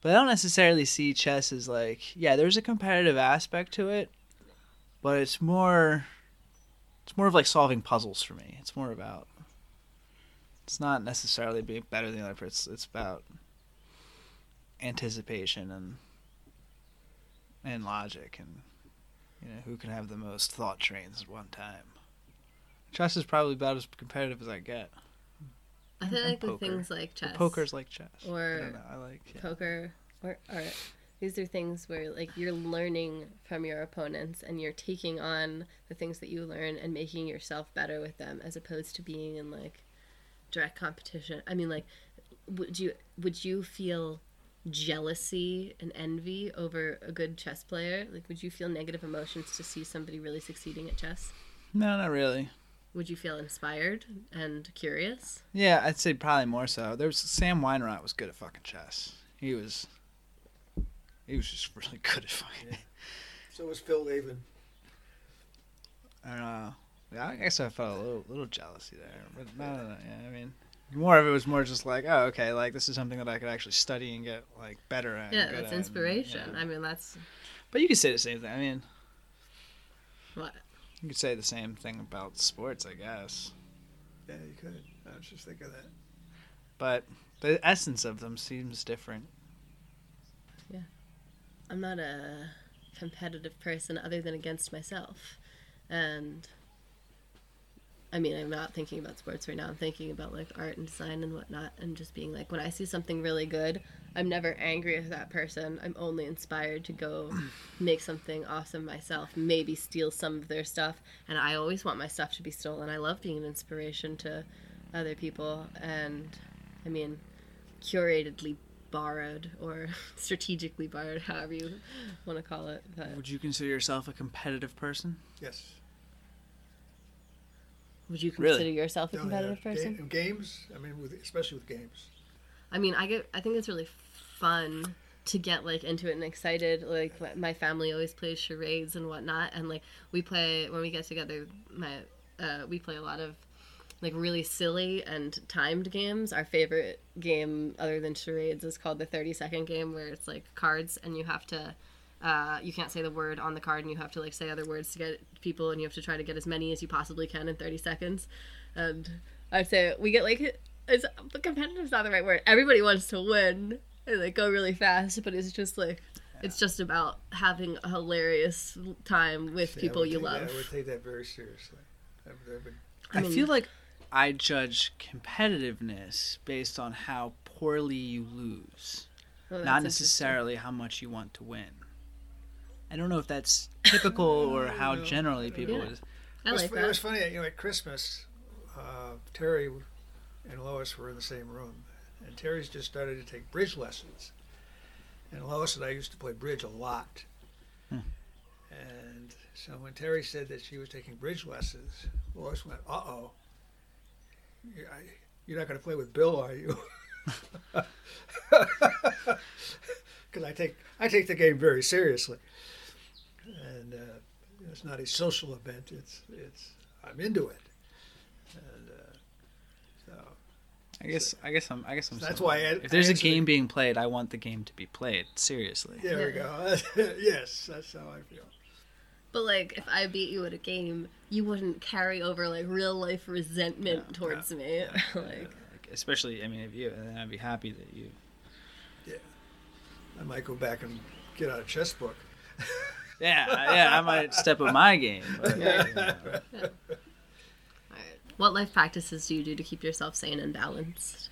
but I don't necessarily see chess as like yeah. There's a competitive aspect to it, but it's more it's more of like solving puzzles for me. It's more about it's not necessarily being better than the other person. It's, it's about anticipation and and logic and you know who can have the most thought trains at one time. Chess is probably about as competitive as I get. I feel like with poker. things like chess, poker's like chess. I or know. I like yeah. poker, or, or these are things where like you're learning from your opponents and you're taking on the things that you learn and making yourself better with them, as opposed to being in like direct competition. I mean, like, would you would you feel jealousy and envy over a good chess player? Like, would you feel negative emotions to see somebody really succeeding at chess? No, not really. Would you feel inspired and curious? Yeah, I'd say probably more so. There was Sam Weinrot was good at fucking chess. He was he was just really good at fucking So was Phil Avon. I don't know. Yeah, I guess I felt a little little jealousy there, but no, no, no. Yeah, I mean, more of it was more just like, oh, okay, like this is something that I could actually study and get like better at. Yeah, good that's at, and, inspiration. yeah. I mean, that's But you could say the same thing. I mean, what you could say the same thing about sports, I guess. Yeah, you could. I was just thinking that. But the essence of them seems different. Yeah. I'm not a competitive person other than against myself. And I mean, I'm not thinking about sports right now. I'm thinking about like art and design and whatnot, and just being like, when I see something really good, I'm never angry with that person. I'm only inspired to go make something awesome myself, maybe steal some of their stuff. And I always want my stuff to be stolen. I love being an inspiration to other people. And I mean, curatedly borrowed or strategically borrowed, however you want to call it. But Would you consider yourself a competitive person? Yes. Would you Really? consider yourself a No, competitive yeah. person? Ga- games. I mean, with especially with games. I mean, I get. I think it's really fun to get like into it and excited. Like my- my family always plays charades and whatnot, and like we play when we get together. My uh, we play a lot of like really silly and timed games. Our favorite game, other than charades, is called the thirty second game, where it's like cards and you have to. Uh, you can't say the word on the card, and you have to like say other words to get people, and you have to try to get as many as you possibly can in thirty seconds. And I'd say we get like it's but is not the right word. Everybody wants to win and like go really fast, but it's just like it's just about having a hilarious time with Yeah, I people you take that- love. I would take that very seriously. I, would- I would- I, mean- feel like I judge competitiveness based on how poorly you lose, Oh, that's not necessarily how much you want to win. I don't know if that's typical or how generally people Yeah. would. I it, was, like it was that. funny, you know, at Christmas, uh, Terry and Lois were in the same room, and Terry's just started to take bridge lessons, and Lois and I used to play bridge a lot. Hmm. And so when Terry said that she was taking bridge lessons, Lois went, "Uh oh, you're not going to play with Bill, are you?" Because I take I take the game very seriously, and uh, it's not a social event. It's it's I'm into it, and uh, I guess I guess I'm I guess I'm. That's similar. why I- if there's I a game being played, I want the game to be played seriously. There we go. yes, that's how I feel. But like, if I beat you at a game, you wouldn't carry over like real life resentment towards me. like, Like, especially, I mean, if you, then I'd be happy that you. Yeah, I might go back and get out a chess book. Yeah, yeah, I might step up my game. But, alright. what life practices do you do to keep yourself sane and balanced?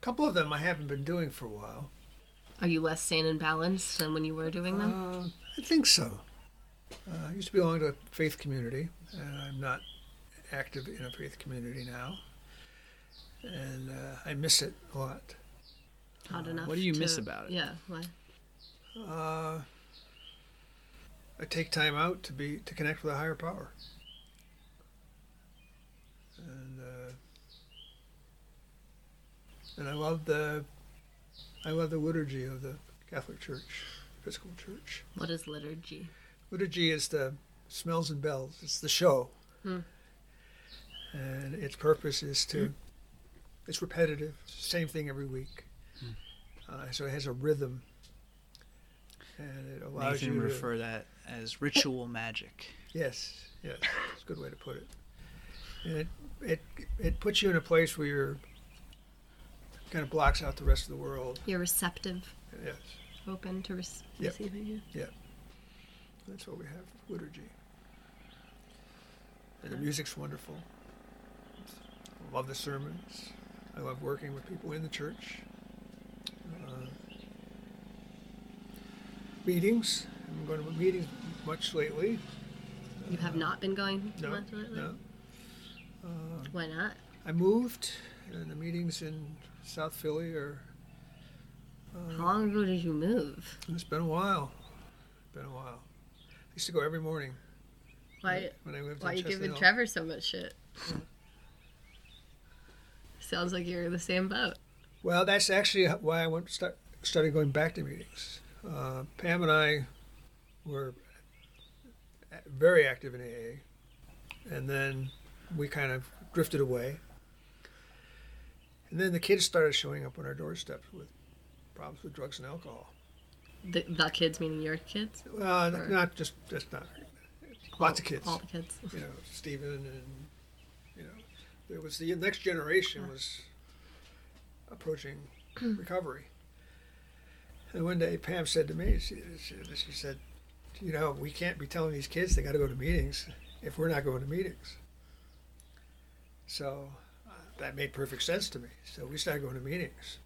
A couple of them I haven't been doing for a while. Are you less sane and balanced than when you were doing them? Uh, I think so. Uh, I used to belong to a faith community, and I'm not active in a faith community now. And uh, I miss it a lot. Not enough. what do you to- miss about it? Yeah. Why? Uh, I take time out to be to connect with a higher power. And uh, and I love the I love the liturgy of the Catholic Church, Episcopal Church. What is liturgy? Liturgy is the smells and bells. It's the show, Hmm. and its purpose is to. It's repetitive. It's the same thing every week. Uh, so it has a rhythm, and it allows Nathan you to refer that as ritual magic. Yes, yes, it's a good way to put it. And it it it puts you in a place where you're kind of blocks out the rest of the world. You're receptive, Yes, open to rec- Yep. receiving it. that's what we have liturgy. And the music's wonderful. Love the sermons. I love working with people in the church. Uh, meetings. I'm going to meetings much lately. You have not been going No, much lately? no. Why not? I moved, and the meetings in South Philly are. How long ago did you move? It's been a while. Been a while. I used to go every morning Why? when I lived Why are you giving Hill. Trevor so much shit? Sounds like you're in the same boat. Well, that's actually why I went start, started going back to meetings. Uh, Pam and I were very active in AA, and then we kind of drifted away. And then the kids started showing up on our doorsteps with problems with drugs and alcohol. The, the kids, meaning your kids? Uh, Or- not just just not lots of kids. All the kids. you know, Stephen and there was the next generation was approaching recovery. And one day Pam said to me, she, she, she said, you know, we can't be telling these kids they got to go to meetings if we're not going to meetings. So uh, that made perfect sense to me. So we started going to meetings.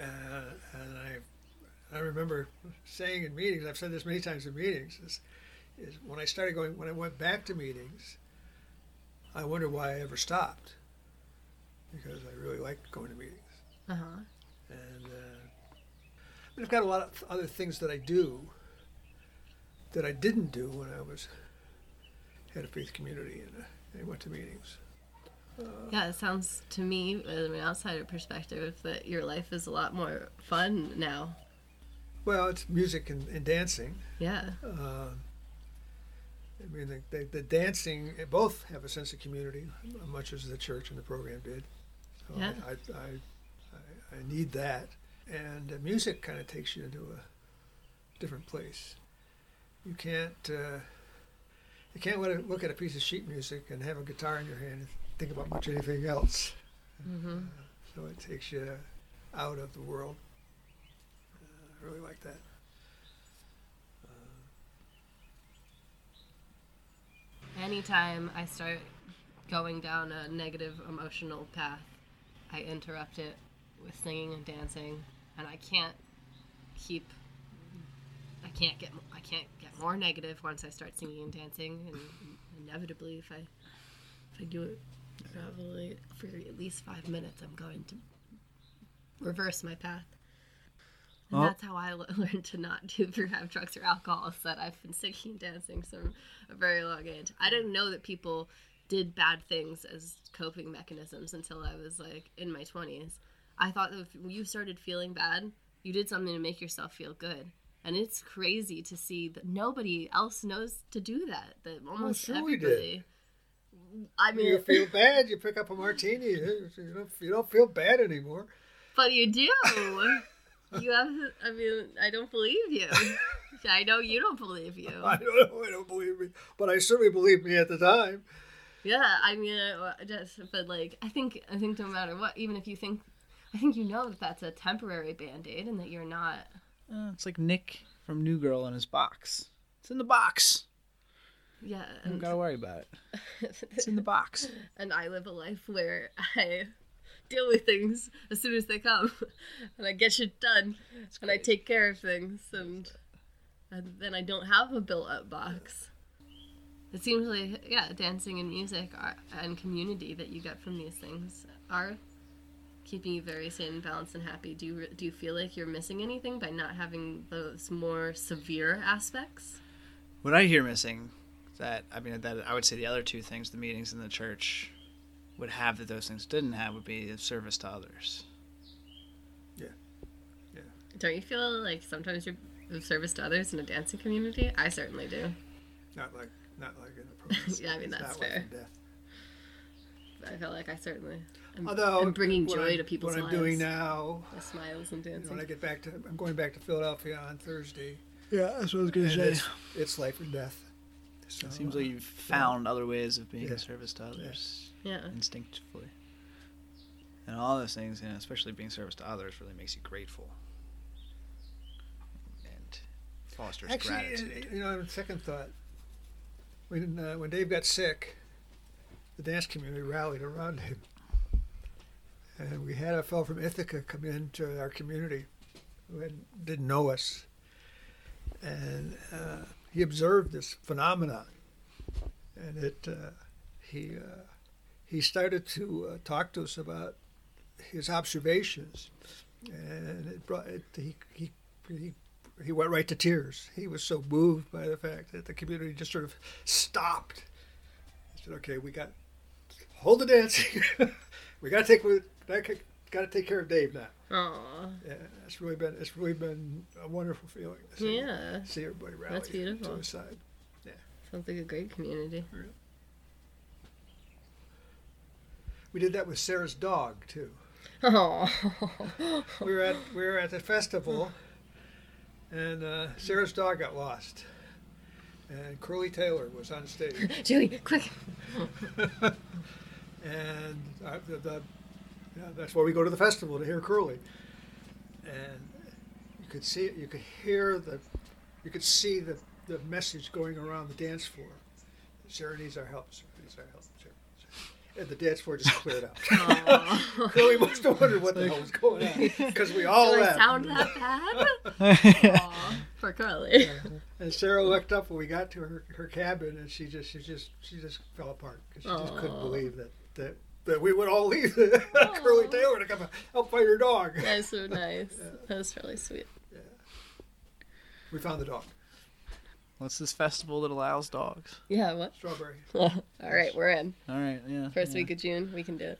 Uh, and I, I remember saying in meetings, I've said this many times in meetings, is, is when I started going, when I went back to meetings, I wonder why I ever stopped. Because I really liked going to meetings. Uh huh. And uh, I've got a lot of other things that I do that I didn't do when I was head of faith community and uh, I went to meetings. Yeah, it sounds to me, as an outsider perspective, that your life is a lot more fun now. Well, it's music and, and dancing. Yeah. Uh, I mean, the, the, the dancing, both have a sense of community, much as the church and the program did. So Yeah. I, I, I, I, need that. And uh, music kind of takes you into a different place. You can't, uh, you can't look at a piece of sheet music and have a guitar in your hand and think about much anything else. Mm-hmm. So it takes you out of the world. Uh, I really like that. Anytime I start going down a negative emotional path, I interrupt it with singing and dancing, and I can't keep. I can't get. I can't get more negative once I start singing and dancing, and inevitably, if I if I do it probably for at least five minutes, I'm going to reverse my path. And Well- that's how I learned to not do or have drugs or alcohol. Is that I've been singing and dancing from a very long age. I didn't know that people did bad things as coping mechanisms until I was like in my twenties. I thought that if you started feeling bad, you did something to make yourself feel good. And it's crazy to see that nobody else knows to do that. That oh, almost sure we did. everybody. I mean, You feel bad. You pick up a martini. You don't, you don't feel bad anymore. but you do. you have. I mean, I don't believe you. I know you don't believe you. I don't know. I don't believe me, but I certainly believed me at the time. Yeah, I mean, uh, just but like I think I think no matter what, even if you think, I think you know that that's a temporary band aid and that you're not. Uh, it's like Nick from New Girl in his box. It's in the box. Yeah, you don't gotta worry about it. It's in the box. and I live a life where I deal with things as soon as they come, and I get shit done, and I take care of things, and, and then I don't have a built-up box. It seems like yeah, dancing and music are, and community that you get from these things are keeping you very sane, and balanced, and happy. Do you do you feel like you're missing anything by not having those more severe aspects? What I hear missing, that I mean, that I would say the other two things, the meetings in the church, would have that those things didn't have would be the service to others. Yeah, yeah. Don't you feel like sometimes you're of service to others in a dancing community? I certainly do. Not like, not like in the progress. Yeah, I mean, It's that's not fair. I feel like I certainly am, Although am bringing joy I'm- to people's lives. What I'm doing now, with smiles and you know, when I get back to, I'm going back to Philadelphia on Thursday. Yeah, that's what I was gonna and it's, it's life and death. So, It seems like you've found other ways of being Yeah. of service to others Yeah. instinctively. And all those things, you know, especially being service to others, really makes you grateful and fosters Actually, gratitude. you know, on second thought, when uh, when Dave got sick, the dance community rallied around him, and we had a fellow from Ithaca come into our community who had, didn't know us, and uh, he observed this phenomenon, and it uh, he uh, he started to uh, talk to us about his observations, and it brought it, he he he he went right to tears. He was so moved by the fact that the community just sort of stopped. He said, "Okay, we got hold the dancing. we got to take got to take care of Dave now." Aw. Yeah, it's really been it's really been a wonderful feeling. See, Yeah. see everybody rally That's beautiful. to his side. Yeah, sounds like a great community. We did that with Sarah's dog too. Oh. We were at we were at the festival, and uh, Sarah's dog got lost, and Curley Taylor was on stage. Julie, quick. and uh, the, the, yeah, that's why we go to the festival to hear Curley. And you could see it, you could hear the, you could see the, the message going around the dance floor. Sarah needs our help. Sarah needs our help. Sarah, Sarah. And the dance floor just cleared out. Aw. Curley must have wondered what the hell was going on because we all Do I laughed. sound that bad? Aw, for Carly. And Sarah looked up when we got to her, her cabin, and she just she just she just fell apart because she just couldn't Aw. believe that that, that we would all leave Curley Taylor to come help find her dog. That's so nice. That was really sweet. We found the dog, What's this festival that allows dogs? Yeah, what? Strawberry. All right, we're in. All right, yeah. First yeah. week of June, we can do it.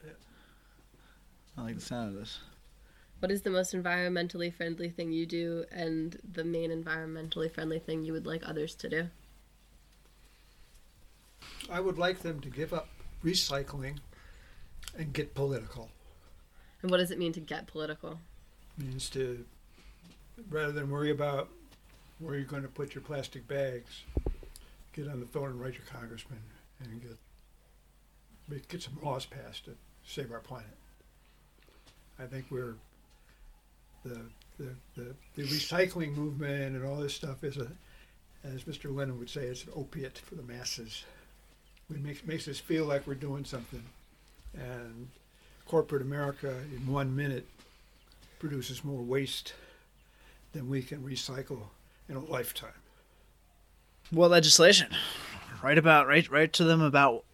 I like the sound of this. What is the most environmentally friendly thing you do and the main environmentally friendly thing you would like others to do? I would like them to give up recycling and get political. And what does it mean to get political? Means to rather than worry about where you're going to put your plastic bags, get on the phone and write your congressman and get get some laws passed to save our planet. I think we're the the, the, the recycling movement and all this stuff is a as Mr. Lennon would say, it's an opiate for the masses. It makes makes us feel like we're doing something. And corporate America in one minute produces more waste than we can recycle in a lifetime. What legislation? Write about write write to them about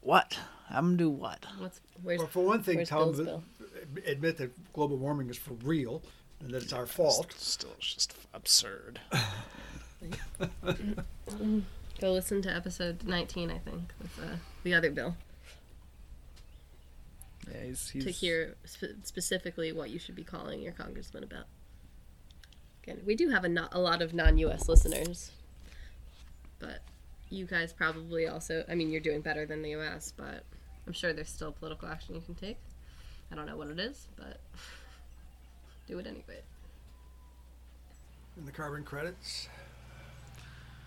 what? Have them do what? What's where's Well, for one thing, where's tell Bill's them admit that global warming is for real and that it's our fault. Still, it's just absurd. Go listen to episode 19, I think, with uh, the other bill Yeah, he's, he's to hear sp- specifically what you should be calling your congressman about. Michigan. We do have a, no- a lot of non-U.S. listeners, but you guys probably also. I mean, you're doing better than the U.S., but I'm sure there's still political action you can take. I don't know what it is, but do it anyway. And the carbon credits.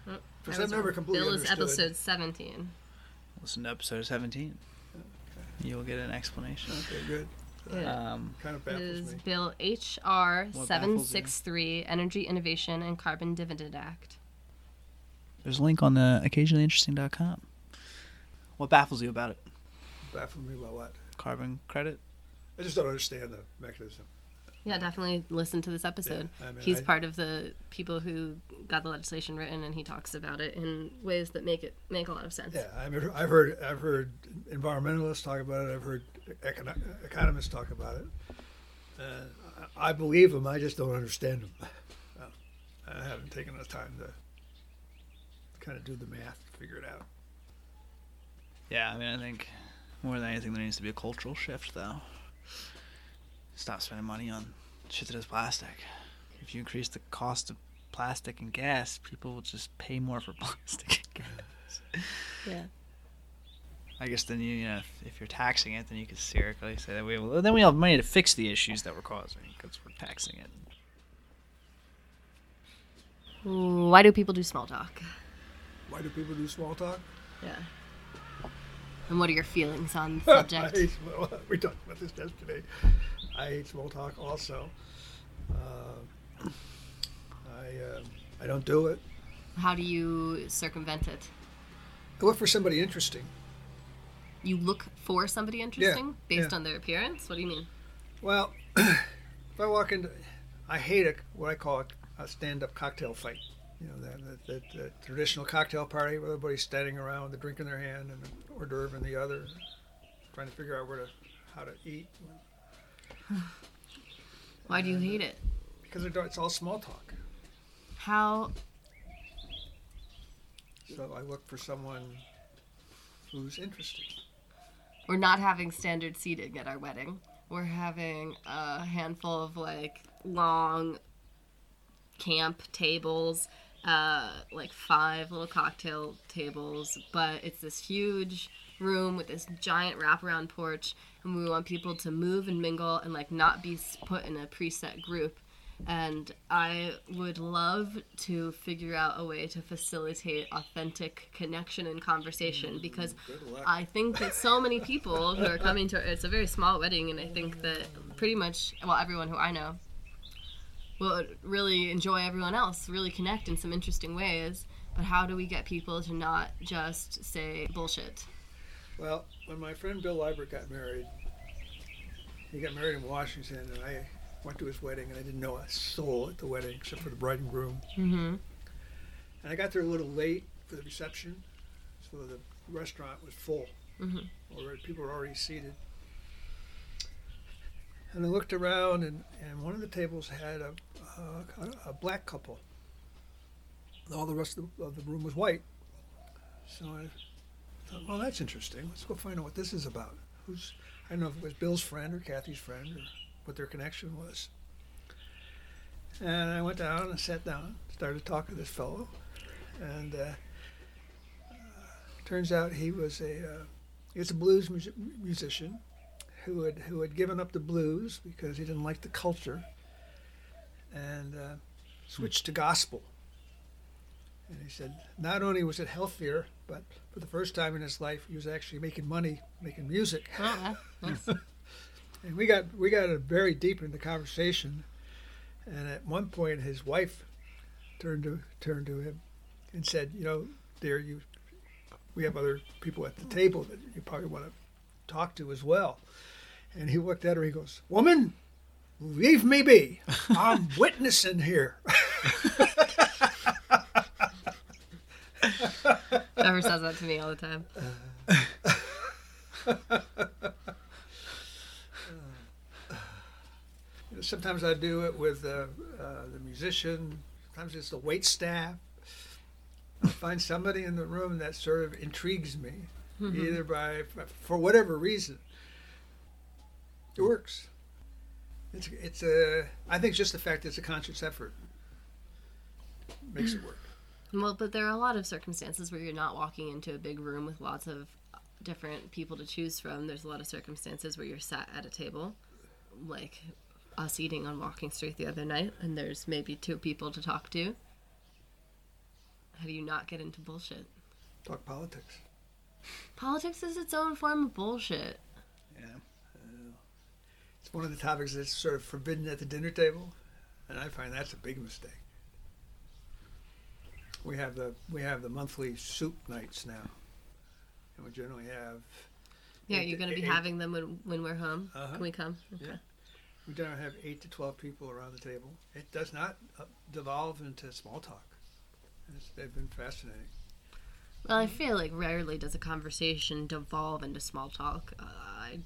Oh, Because I I've was never wrong. completely Bill is understood. episode 17. Listen to episode 17. You'll get an explanation. Okay, good. Yeah. Um, Kind of is me. Bill HR What baffles you? 763 Energy Innovation and Carbon Dividend Act. there's a link on the occasionallyinteresting.com. What baffles you about it? Baffles me about what? Carbon credit? I just don't understand the mechanism. Yeah, definitely listen to this episode. I mean, He's I- part of the people who got the legislation written, and he talks about it in ways that make it make a lot of sense. Yeah, I've heard, I've heard, I've heard environmentalists talk about it. I've heard econo- economists talk about it. Uh, I I believe them. I just don't understand them. Well, I haven't taken the time to kind of do the math to figure it out. Yeah, I mean, I think more than anything, there needs to be a cultural shift, though. Stop spending money on shit that is plastic. If you increase the cost of plastic and gas, people will just pay more for plastic and gas. Yeah. I guess then you, you know, if, if you're taxing it, then you could theoretically say that we well, then we have money to fix the issues that we're causing because we're taxing it. Why do people do small talk? Why do people do small talk? Yeah. And what are your feelings on the I subject? hate small, we talked about this yesterday. I hate small talk also. Uh, I uh, I don't do it. How do you circumvent it? I look for somebody interesting. You look for somebody interesting based yeah. on their appearance? What do you mean? Well, if I walk into, I hate a, what I call a, a stand-up cocktail fight. You know, that, that, that, traditional cocktail party where everybody's standing around with a drink in their hand and an hors d'oeuvre in the other, trying to figure out where to, how to eat. Why do you hate it? Because it's all small talk. How So I look for someone who's interesting. We're not having standard seating at our wedding. We're having a handful of like long camp tables, uh, like five little cocktail tables, but it's this huge room with this giant wraparound porch, and we want people to move and mingle and like not be put in a preset group. And I would love to figure out a way to facilitate authentic connection and conversation mm, because I think that so many people who are coming to it's a very small wedding, and I think that pretty much well everyone who I know will really enjoy everyone else, really connect in some interesting ways. But how do we get people to not just say bullshit? Well, when my friend Bill Liebert got married, he got married in Washington, and I went to his wedding, and I didn't know a soul at the wedding except for the bride and groom. Mm-hmm. And I got there a little late for the reception, so the restaurant was full. Mhm. Already, people were already seated. And I looked around, and, and one of the tables had a, a, a black couple. All the rest of the, of the room was white. So I thought, well, that's interesting. Let's go find out what this is about. Who's I don't know if it was Bill's friend or Kathy's friend or what their connection was. And I went down and sat down, started talking to this fellow, and uh, uh, turns out he was a uh, he was a blues mus- musician who had who had given up the blues because he didn't like the culture, and uh, switched to gospel. And he said not only was it healthier, but for the first time in his life, he was actually making money making music. That's And we got we got very deep in the conversation, and at one point his wife turned to turned to him and said, "You know, dear, you we have other people at the table that you probably want to talk to as well." And he looked at her. He goes, "Woman, leave me be. I'm witnessing here." Trevor says that to me all the time. You know, sometimes I do it with uh, uh, the musician. Sometimes it's the wait staff. I find somebody in the room that sort of intrigues me, either by for whatever reason. It works. It's it's a. I think it's just the fact that it's a conscious effort. makes it work. Well, but there are a lot of circumstances where you're not walking into a big room with lots of different people to choose from. There's a lot of circumstances where you're sat at a table, like us eating on Walking Street the other night, and there's maybe two people to talk to. How do you not get into bullshit? Talk politics. Politics is its own form of bullshit. Yeah. It's one of the topics that's sort of forbidden at the dinner table, and I find that's a big mistake. We have the we have the monthly soup nights now, and we generally have Yeah, Eight you're going to be eight- having them when, when we're home. Uh-huh. Can we come? Yeah. We generally have eight to twelve people around the table. It does not uh, devolve into small talk. It's, they've been fascinating. Well, I feel like rarely does a conversation devolve into small talk. Uh, I,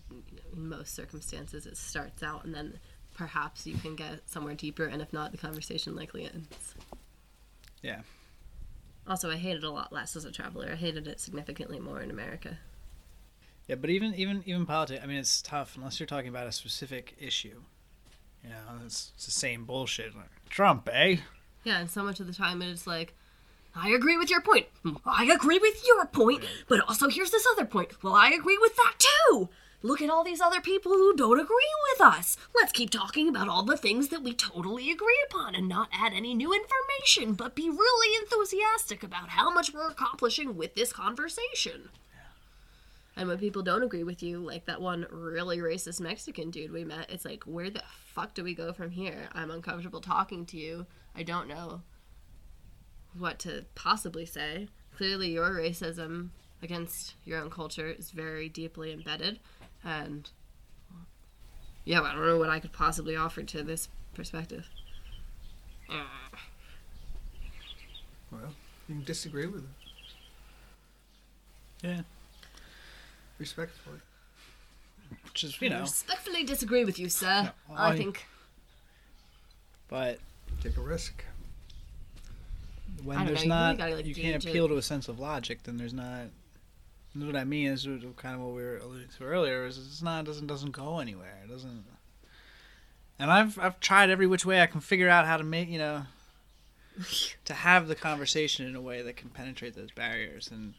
in most circumstances, it starts out and then perhaps you can get somewhere deeper, and if not, the conversation likely ends. Yeah. Also, I hated it a lot less as a traveler. I hated it significantly more in America. Yeah, but even even even politics. I mean, it's tough unless you're talking about a specific issue. You know, it's, it's the same bullshit. Like, Trump, eh? Yeah, and so much of the time it's like, I agree with your point. I agree with your point, but also here's this other point. Well, I agree with that too. Look at all these other people who don't agree with us. Let's keep talking about all the things that we totally agree upon and not add any new information, but be really enthusiastic about how much we're accomplishing with this conversation. And when people don't agree with you, like that one really racist Mexican dude we met, it's like, where the fuck do we go from here? I'm uncomfortable talking to you. I don't know what to possibly say. Clearly, your racism against your own culture is very deeply embedded. And yeah, I don't know what I could possibly offer to this perspective. Well, you can disagree with it. Yeah. Respectfully. Which is you know, respectfully disagree with you, sir. No, I I- think but Take a risk. when I don't there's you really not, gotta, like, you can't appeal it. to a sense of logic. Then there's not. you know What I mean is kind of what we were alluding to earlier. Is it's not doesn't doesn't go anywhere. It doesn't. And I've I've tried every which way I can figure out how to make you know. to have the conversation in a way that can penetrate those barriers, and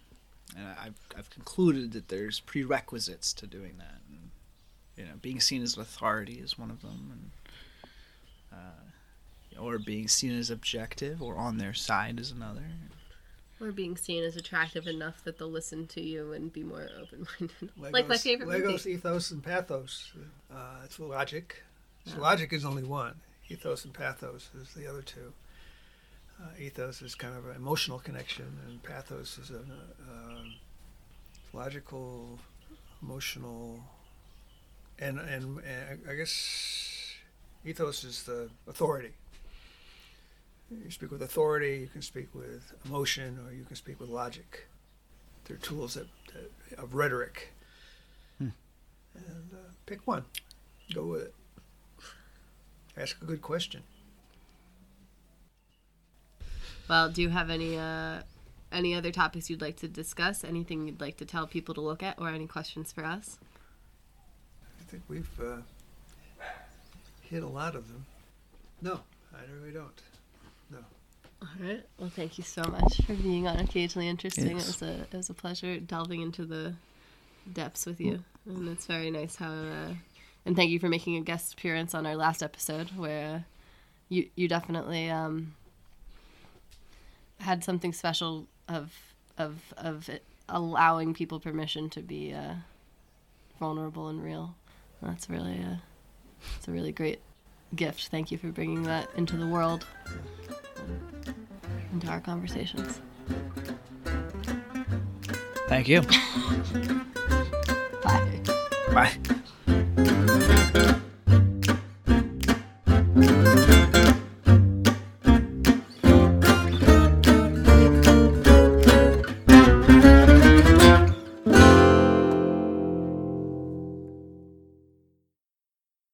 and I've I've concluded that there's prerequisites to doing that. And, you know, being seen as an authority is one of them, and uh, or being seen as objective or on their side is another. we're being seen as attractive enough that they'll listen to you and be more open-minded. Legos, like my favorite Legos, movie. ethos, and pathos. Uh, it's logic. So logic is only one. Ethos and pathos is the other two. Uh, ethos is kind of an emotional connection, and pathos is a uh, logical, emotional, and, and and I guess ethos is the authority. You speak with authority. You can speak with emotion, or you can speak with logic. They're tools that, that of rhetoric. And uh, pick one. Go with it. Ask a good question. Well, do you have any uh, any other topics you'd like to discuss? Anything you'd like to tell people to look at, or any questions for us? I think we've uh, hit a lot of them. No, I really don't. No. All right. Well, thank you so much for being on Occasionally Interesting. Yes. It was a it was a pleasure delving into the depths with you, and it's very nice how. Uh, and thank you for making a guest appearance on our last episode, where uh, you you definitely um, had something special of of of it allowing people permission to be uh, vulnerable and real. That's really a it's a really great gift. Thank you for bringing that into the world into our conversations. Thank you. Bye. Bye.